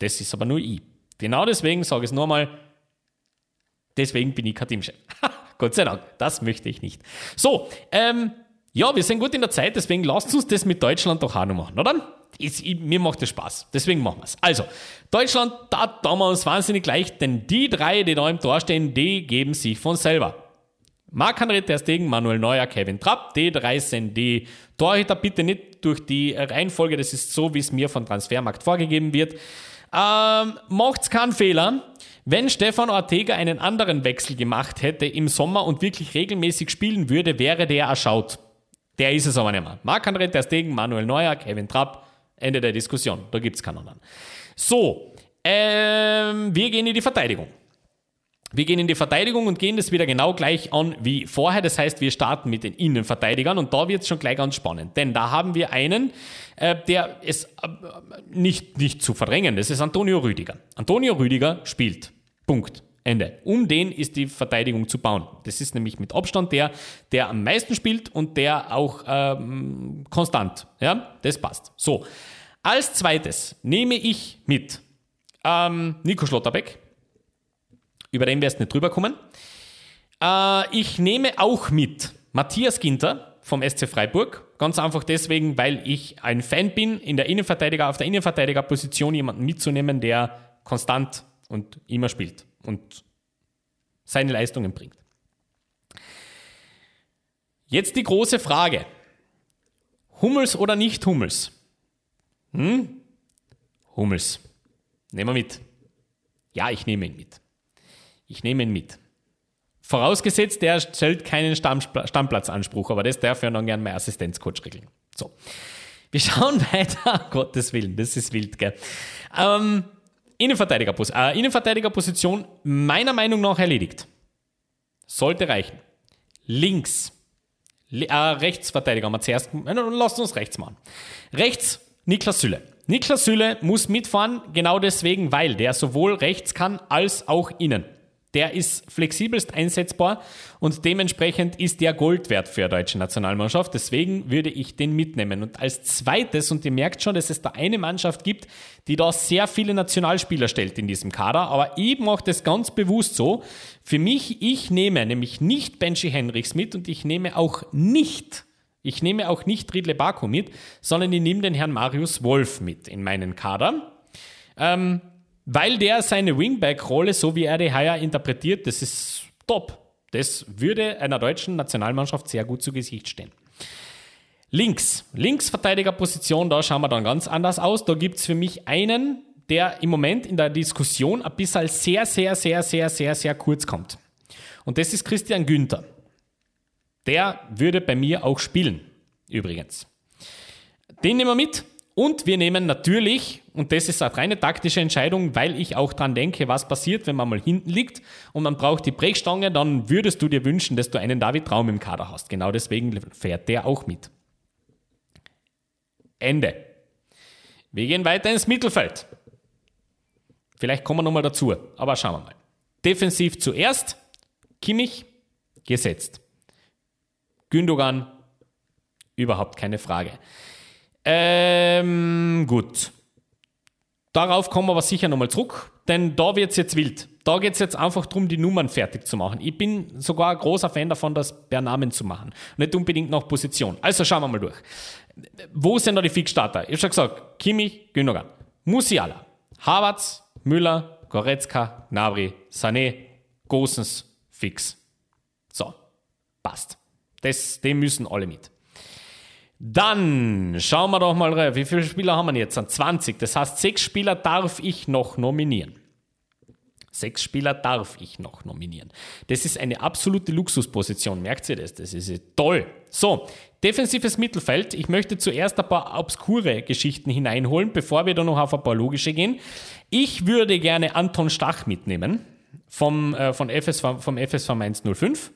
Das ist aber nur ich. Genau deswegen sage ich es nochmal. Deswegen bin ich kein Teamchef. <laughs> Gott sei Dank, das möchte ich nicht. So, ähm, ja, wir sind gut in der Zeit, deswegen lasst uns das mit Deutschland doch auch noch machen, oder? Ist, ich, mir macht das Spaß, deswegen machen wir es. Also, Deutschland, da tun wir uns wahnsinnig leicht, denn die drei, die da im Tor stehen, die geben sich von selber. Marc-André Ter Stegen, Manuel Neuer, Kevin Trapp, die drei sind die Torhüter. Bitte nicht durch die Reihenfolge, das ist so, wie es mir von Transfermarkt vorgegeben wird. Ähm, macht's keinen Fehler. Wenn Stefan Ortega einen anderen Wechsel gemacht hätte im Sommer und wirklich regelmäßig spielen würde, wäre der erschaut. Der ist es aber nicht mehr. Marc-André Ter Stegen, Manuel Neuer, Kevin Trapp, Ende der Diskussion. Da gibt's keinen anderen. So, ähm, wir gehen in die Verteidigung. Wir gehen in die Verteidigung und gehen das wieder genau gleich an wie vorher. Das heißt, wir starten mit den Innenverteidigern und da wird es schon gleich ganz spannend. Denn da haben wir einen, äh, der ist äh, nicht, nicht zu verdrängen. Das ist Antonio Rüdiger. Antonio Rüdiger spielt. Punkt. Ende. Um den ist die Verteidigung zu bauen. Das ist nämlich mit Abstand der, der am meisten spielt und der auch ähm, konstant. Ja, das passt. So. Als zweites nehme ich mit ähm, Nico Schlotterbeck über den wirst du nicht drüber kommen. Äh, ich nehme auch mit Matthias Ginter vom SC Freiburg. Ganz einfach deswegen, weil ich ein Fan bin, in der Innenverteidiger, auf der Innenverteidigerposition jemanden mitzunehmen, der konstant und immer spielt und seine Leistungen bringt. Jetzt die große Frage. Hummels oder nicht Hummels? Hm? Hummels. Nehmen wir mit. Ja, ich nehme ihn mit. Ich nehme ihn mit. Vorausgesetzt, der stellt keinen Stammplatzanspruch, aber das darf ja dann gerne mein Assistenzcoach regeln. So. Wir schauen <laughs> weiter. Gottes Willen, das ist wild, gell? Ähm, Innenverteidigerpos äh, Innenverteidigerposition meiner Meinung nach erledigt. Sollte reichen. Links. äh, Rechtsverteidiger haben wir zuerst. Äh, lasst uns rechts machen. Rechts Niklas Süle. Niklas Süle muss mitfahren, genau deswegen, weil der sowohl rechts kann als auch innen. Der ist flexibelst einsetzbar und dementsprechend ist der Gold wert für eine deutsche Nationalmannschaft. Deswegen würde ich den mitnehmen. Und als zweites, und ihr merkt schon, dass es da eine Mannschaft gibt, die da sehr viele Nationalspieler stellt in diesem Kader, aber ich mache das ganz bewusst so. Für mich, ich nehme nämlich nicht Benji Henrichs mit und ich nehme auch nicht ich nehme auch nicht Riedle Baku mit, sondern ich nehme den Herrn Marius Wolf mit in meinen Kader. Ähm, weil der seine Wingback-Rolle, so wie er die Heuer interpretiert, das ist top. Das würde einer deutschen Nationalmannschaft sehr gut zu Gesicht stehen. Links, Linksverteidigerposition, da schauen wir dann ganz anders aus. Da gibt es für mich einen, der im Moment in der Diskussion ein bisschen sehr, sehr, sehr, sehr, sehr, sehr kurz kommt. Und das ist Christian Günther. Der würde bei mir auch spielen, übrigens. Den nehmen wir mit. Und wir nehmen natürlich, und das ist eine reine taktische Entscheidung, weil ich auch dran denke, was passiert, wenn man mal hinten liegt und man braucht die Brechstange, dann würdest du dir wünschen, dass du einen David Traum im Kader hast. Genau deswegen fährt der auch mit. Ende. Wir gehen weiter ins Mittelfeld. Vielleicht kommen wir nochmal dazu, aber schauen wir mal. Defensiv zuerst, Kimmich, gesetzt. Gündogan, überhaupt keine Frage. Ähm, gut. Darauf kommen wir aber sicher nochmal zurück, denn da wird es jetzt wild. Da geht es jetzt einfach darum, die Nummern fertig zu machen. Ich bin sogar ein großer Fan davon, das per Namen zu machen. Nicht unbedingt nach Position. Also schauen wir mal durch. Wo sind da die Fixstarter? Ich habe schon gesagt, Kimmich, Gündogan, Musiala, Havertz, Müller, Goretzka, Gnabry, Sané, Gosens, Fix. So, passt. Das, die müssen alle mit. Dann schauen wir doch mal rein. Wie viele Spieler haben wir jetzt? 20. Das heißt, sechs Spieler darf ich noch nominieren. Sechs Spieler darf ich noch nominieren. Das ist eine absolute Luxusposition. Merkt ihr das? Das ist toll. So, defensives Mittelfeld. Ich möchte zuerst ein paar obskure Geschichten hineinholen, bevor wir dann noch auf ein paar logische gehen. Ich würde gerne Anton Stach mitnehmen vom, äh, von FSV, vom FSV Mainz 05.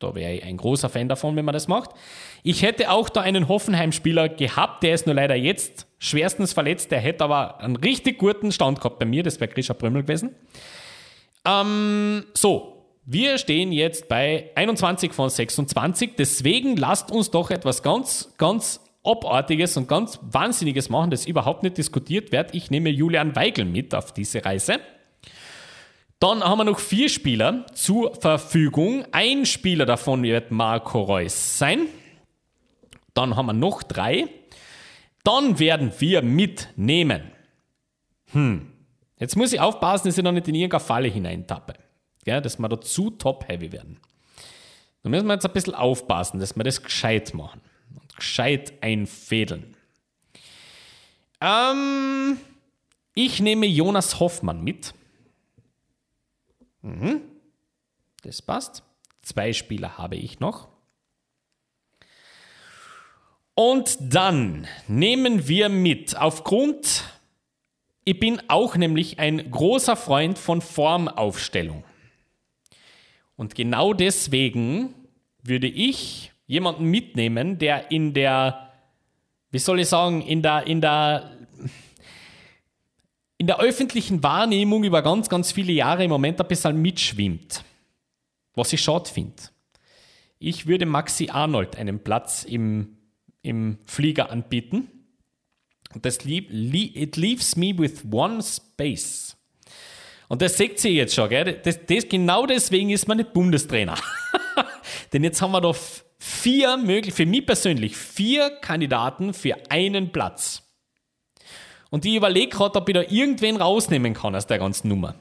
Da wäre ich ein großer Fan davon, wenn man das macht. Ich hätte auch da einen Hoffenheim-Spieler gehabt, der ist nur leider jetzt schwerstens verletzt. Der hätte aber einen richtig guten Stand gehabt bei mir, das wäre Grisha Brömmel gewesen. Ähm, so, wir stehen jetzt bei 21 von 26, deswegen lasst uns doch etwas ganz, ganz Abartiges und ganz Wahnsinniges machen, das überhaupt nicht diskutiert wird. Ich nehme Julian Weigel mit auf diese Reise. Dann haben wir noch vier Spieler zur Verfügung. Ein Spieler davon wird Marco Reus sein. Dann haben wir noch drei. Dann werden wir mitnehmen. Hm. Jetzt muss ich aufpassen, dass ich noch nicht in irgendeine Falle hineintappe. Ja, dass wir da zu top-heavy werden. Da müssen wir jetzt ein bisschen aufpassen, dass wir das gescheit machen. Und gescheit einfädeln. Ähm, ich nehme Jonas Hoffmann mit. Mhm. Das passt. Zwei Spieler habe ich noch. Und dann nehmen wir mit, aufgrund, ich bin auch nämlich ein großer Freund von Formaufstellung. Und genau deswegen würde ich jemanden mitnehmen, der in der, wie soll ich sagen, in der, in der in der öffentlichen Wahrnehmung über ganz, ganz viele Jahre im Moment ein bisschen mitschwimmt. Was ich schade finde. Ich würde Maxi Arnold einen Platz im, im Flieger anbieten. Und das leave, it leaves me with one space. Und das seht ihr jetzt schon, gell? Das, das, genau deswegen ist man nicht Bundestrainer. <laughs> Denn jetzt haben wir doch vier möglich, für mich persönlich, vier Kandidaten für einen Platz. Und ich überlege gerade, ob ich da irgendwen rausnehmen kann aus der ganzen Nummer.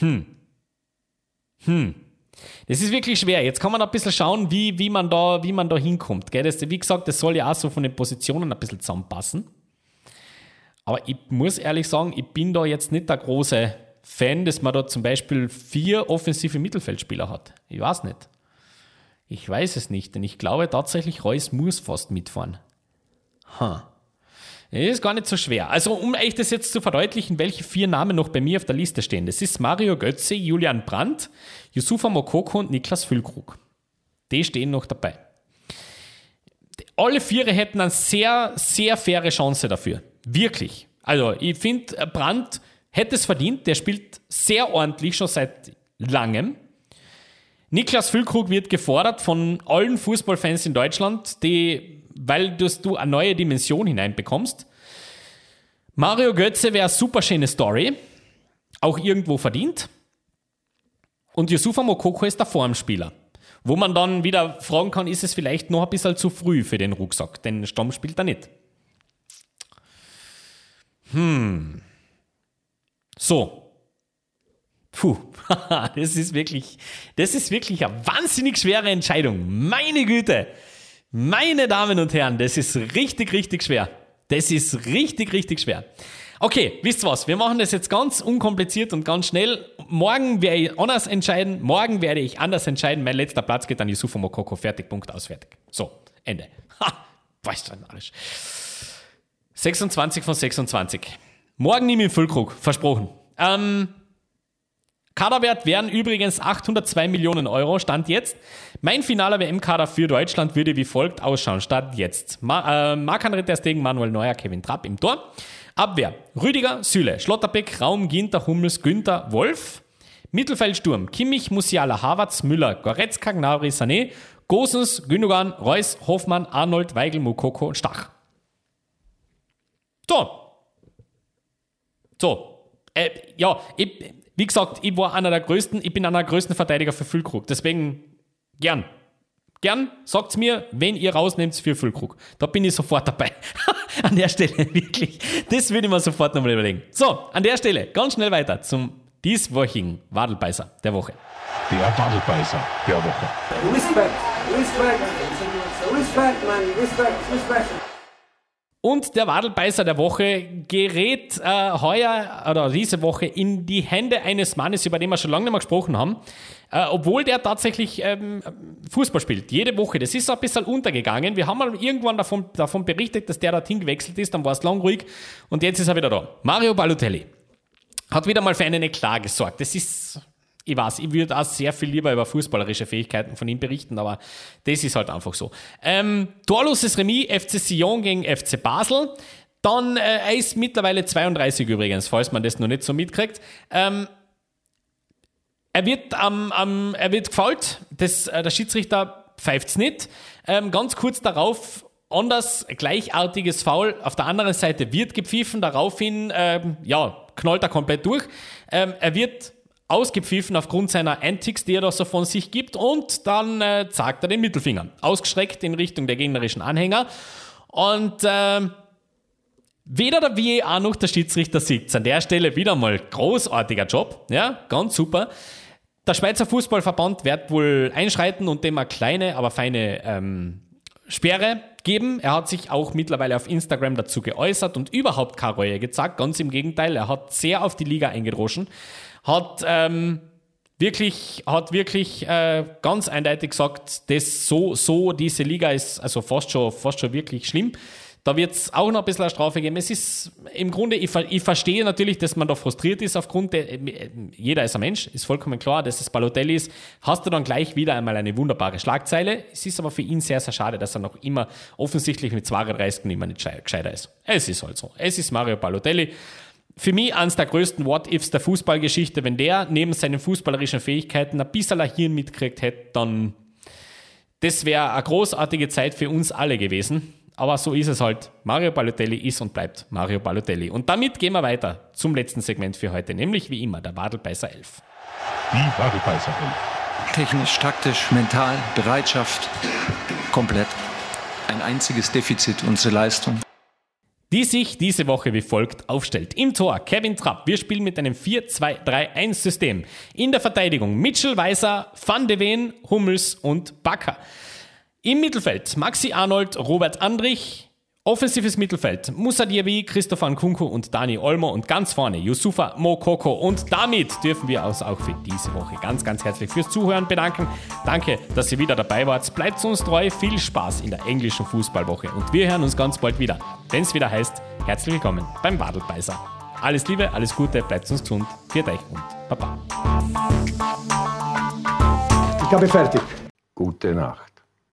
Hm. Hm. Das ist wirklich schwer. Jetzt kann man ein bisschen schauen, wie, wie, man, da, wie man da hinkommt. Gell? Das, wie gesagt, das soll ja auch so von den Positionen ein bisschen zusammenpassen. Aber ich muss ehrlich sagen, ich bin da jetzt nicht der große Fan, dass man da zum Beispiel vier offensive Mittelfeldspieler hat. Ich weiß nicht. Ich weiß es nicht, denn ich glaube tatsächlich, Reus muss fast mitfahren. Huh. Ist gar nicht so schwer. Also, um euch das jetzt zu verdeutlichen, welche vier Namen noch bei mir auf der Liste stehen. Das ist Mario Götze, Julian Brandt, Yusufa Mokoko und Niklas Füllkrug. Die stehen noch dabei. Alle vier hätten eine sehr, sehr faire Chance dafür. Wirklich. Also, ich finde, Brandt hätte es verdient. Der spielt sehr ordentlich, schon seit langem. Niklas Füllkrug wird gefordert von allen Fußballfans in Deutschland, die weil du eine neue Dimension hineinbekommst. Mario Götze wäre eine super schöne Story, auch irgendwo verdient. Und Yusufa Mokoko ist der Formspieler. Wo man dann wieder fragen kann, ist es vielleicht noch ein bisschen zu früh für den Rucksack, denn Stamm spielt er nicht. Hm. So. Puh, <laughs> das ist wirklich, das ist wirklich eine wahnsinnig schwere Entscheidung. Meine Güte. Meine Damen und Herren, das ist richtig, richtig schwer. Das ist richtig, richtig schwer. Okay, wisst ihr was? Wir machen das jetzt ganz unkompliziert und ganz schnell. Morgen werde ich anders entscheiden. Morgen werde ich anders entscheiden. Mein letzter Platz geht an Yusufu Mokoko. Fertig, Punkt, aus, fertig. So, Ende. Ha, weißt du, Arsch. 26 von 26. Morgen nehme ich einen Füllkrug, versprochen. Ähm, Kaderwert wären übrigens 802 Millionen Euro, Stand jetzt. Mein finaler WM-Kader für Deutschland würde wie folgt ausschauen, Stand jetzt. Ma äh, Marc-André Ter Stegen, Manuel Neuer, Kevin Trapp im Tor. Abwehr, Rüdiger, Süle, Schlotterbeck, Raum, Ginter, Hummels, Günther, Wolf. Mittelfeldsturm, Kimmich, Musiala, Havertz, Müller, Goretzka, Gnabry, Sané, Gosens, Gündogan, Reus, Hoffmann, Arnold, Weigel, Mukoko und Stach. So. So. Äh, ja, ich, wie gesagt, ich war einer der größten, ich bin einer der größten Verteidiger für Füllkrug. Deswegen gern. Gern sagt's mir, wenn ihr rausnehmt für Füllkrug. Da bin ich sofort dabei. <laughs> an der Stelle, <laughs> wirklich. Das würde ich mir sofort nochmal überlegen. So, an der Stelle, ganz schnell weiter zum dieswöchigen Wadelbeißer der Woche. Der Wadelbeißer der Woche. Respect, respect, respect, man, respect, respect. Und der Wadelbeißer der Woche gerät äh, heuer oder diese Woche in die Hände eines Mannes, über den wir schon lange nicht mehr gesprochen haben, äh, obwohl der tatsächlich ähm, Fußball spielt. Jede Woche. Das ist so ein bisschen untergegangen. Wir haben mal irgendwann davon, davon berichtet, dass der dorthin gewechselt ist, dann war es lang ruhig und jetzt ist er wieder da. Mario Balotelli hat wieder mal für einen Eklat gesorgt. Das ist ich weiß, ich würde auch sehr viel lieber über fußballerische Fähigkeiten von ihm berichten, aber das ist halt einfach so. Ähm, torloses Remis, FC Sion gegen FC Basel. Dann, äh, er ist mittlerweile 32 übrigens, falls man das noch nicht so mitkriegt. Ähm, er wird, ähm, ähm, er wird gefault, das, äh, der Schiedsrichter pfeift es nicht. Ähm, ganz kurz darauf anders gleichartiges Foul. Auf der anderen Seite wird gepfiffen, daraufhin ähm, ja, knallt er komplett durch. Ähm, er wird ausgepfiffen aufgrund seiner Antics, die er da so von sich gibt und dann äh, zeigt er den Mittelfinger, ausgestreckt in Richtung der gegnerischen Anhänger und äh, weder der VAR noch der Schiedsrichter sieht An der Stelle wieder mal großartiger Job, ja, ganz super. Der Schweizer Fußballverband wird wohl einschreiten und dem eine kleine, aber feine ähm, Sperre geben. Er hat sich auch mittlerweile auf Instagram dazu geäußert und überhaupt keine Reue gezeigt. Ganz im Gegenteil, er hat sehr auf die Liga eingedroschen hat ähm, wirklich, hat wirklich äh, ganz eindeutig gesagt, dass so, so diese Liga ist also fast schon, fast schon wirklich schlimm. Da wird es auch noch ein bisschen eine Strafe geben. Es ist im Grunde, ich, ich verstehe natürlich, dass man da frustriert ist aufgrund der, jeder ist ein Mensch, ist vollkommen klar, dass es Balotelli ist. Hast du dann gleich wieder einmal eine wunderbare Schlagzeile. Es ist aber für ihn sehr, sehr schade, dass er noch immer offensichtlich mit 32 immer nicht gescheiter ist. Es ist halt so. Es ist Mario Balotelli für mich eines der größten What-Ifs der Fußballgeschichte. Wenn der neben seinen fußballerischen Fähigkeiten ein bisschen ein Hirn mitgekriegt hätte, dann das wäre eine großartige Zeit für uns alle gewesen. Aber so ist es halt. Mario Balotelli ist und bleibt Mario Balotelli. Und damit gehen wir weiter zum letzten Segment für heute, nämlich wie immer der Wadelbeißer 11. Die Wadelbeißer 11. Technisch, taktisch, mental, Bereitschaft, komplett. Ein einziges Defizit, unsere Leistung die sich diese Woche wie folgt aufstellt. Im Tor Kevin Trapp. Wir spielen mit einem 4-2-3-1-System. In der Verteidigung Mitchell Weiser, Van de Ven, Hummels und Bakker. Im Mittelfeld Maxi Arnold, Robert Andrich, Offensives Mittelfeld, Musa Diaby, Christopher Nkunku und Dani Olmo und ganz vorne Yusufa Mokoko. Und damit dürfen wir uns auch für diese Woche ganz, ganz herzlich fürs Zuhören bedanken. Danke, dass ihr wieder dabei wart. Bleibt uns treu. Viel Spaß in der englischen Fußballwoche. Und wir hören uns ganz bald wieder, wenn es wieder heißt, herzlich willkommen beim Wadelbeißer. Alles Liebe, alles Gute, bleibt uns gesund. Viert euch und Baba. Ich habe fertig. Gute Nacht.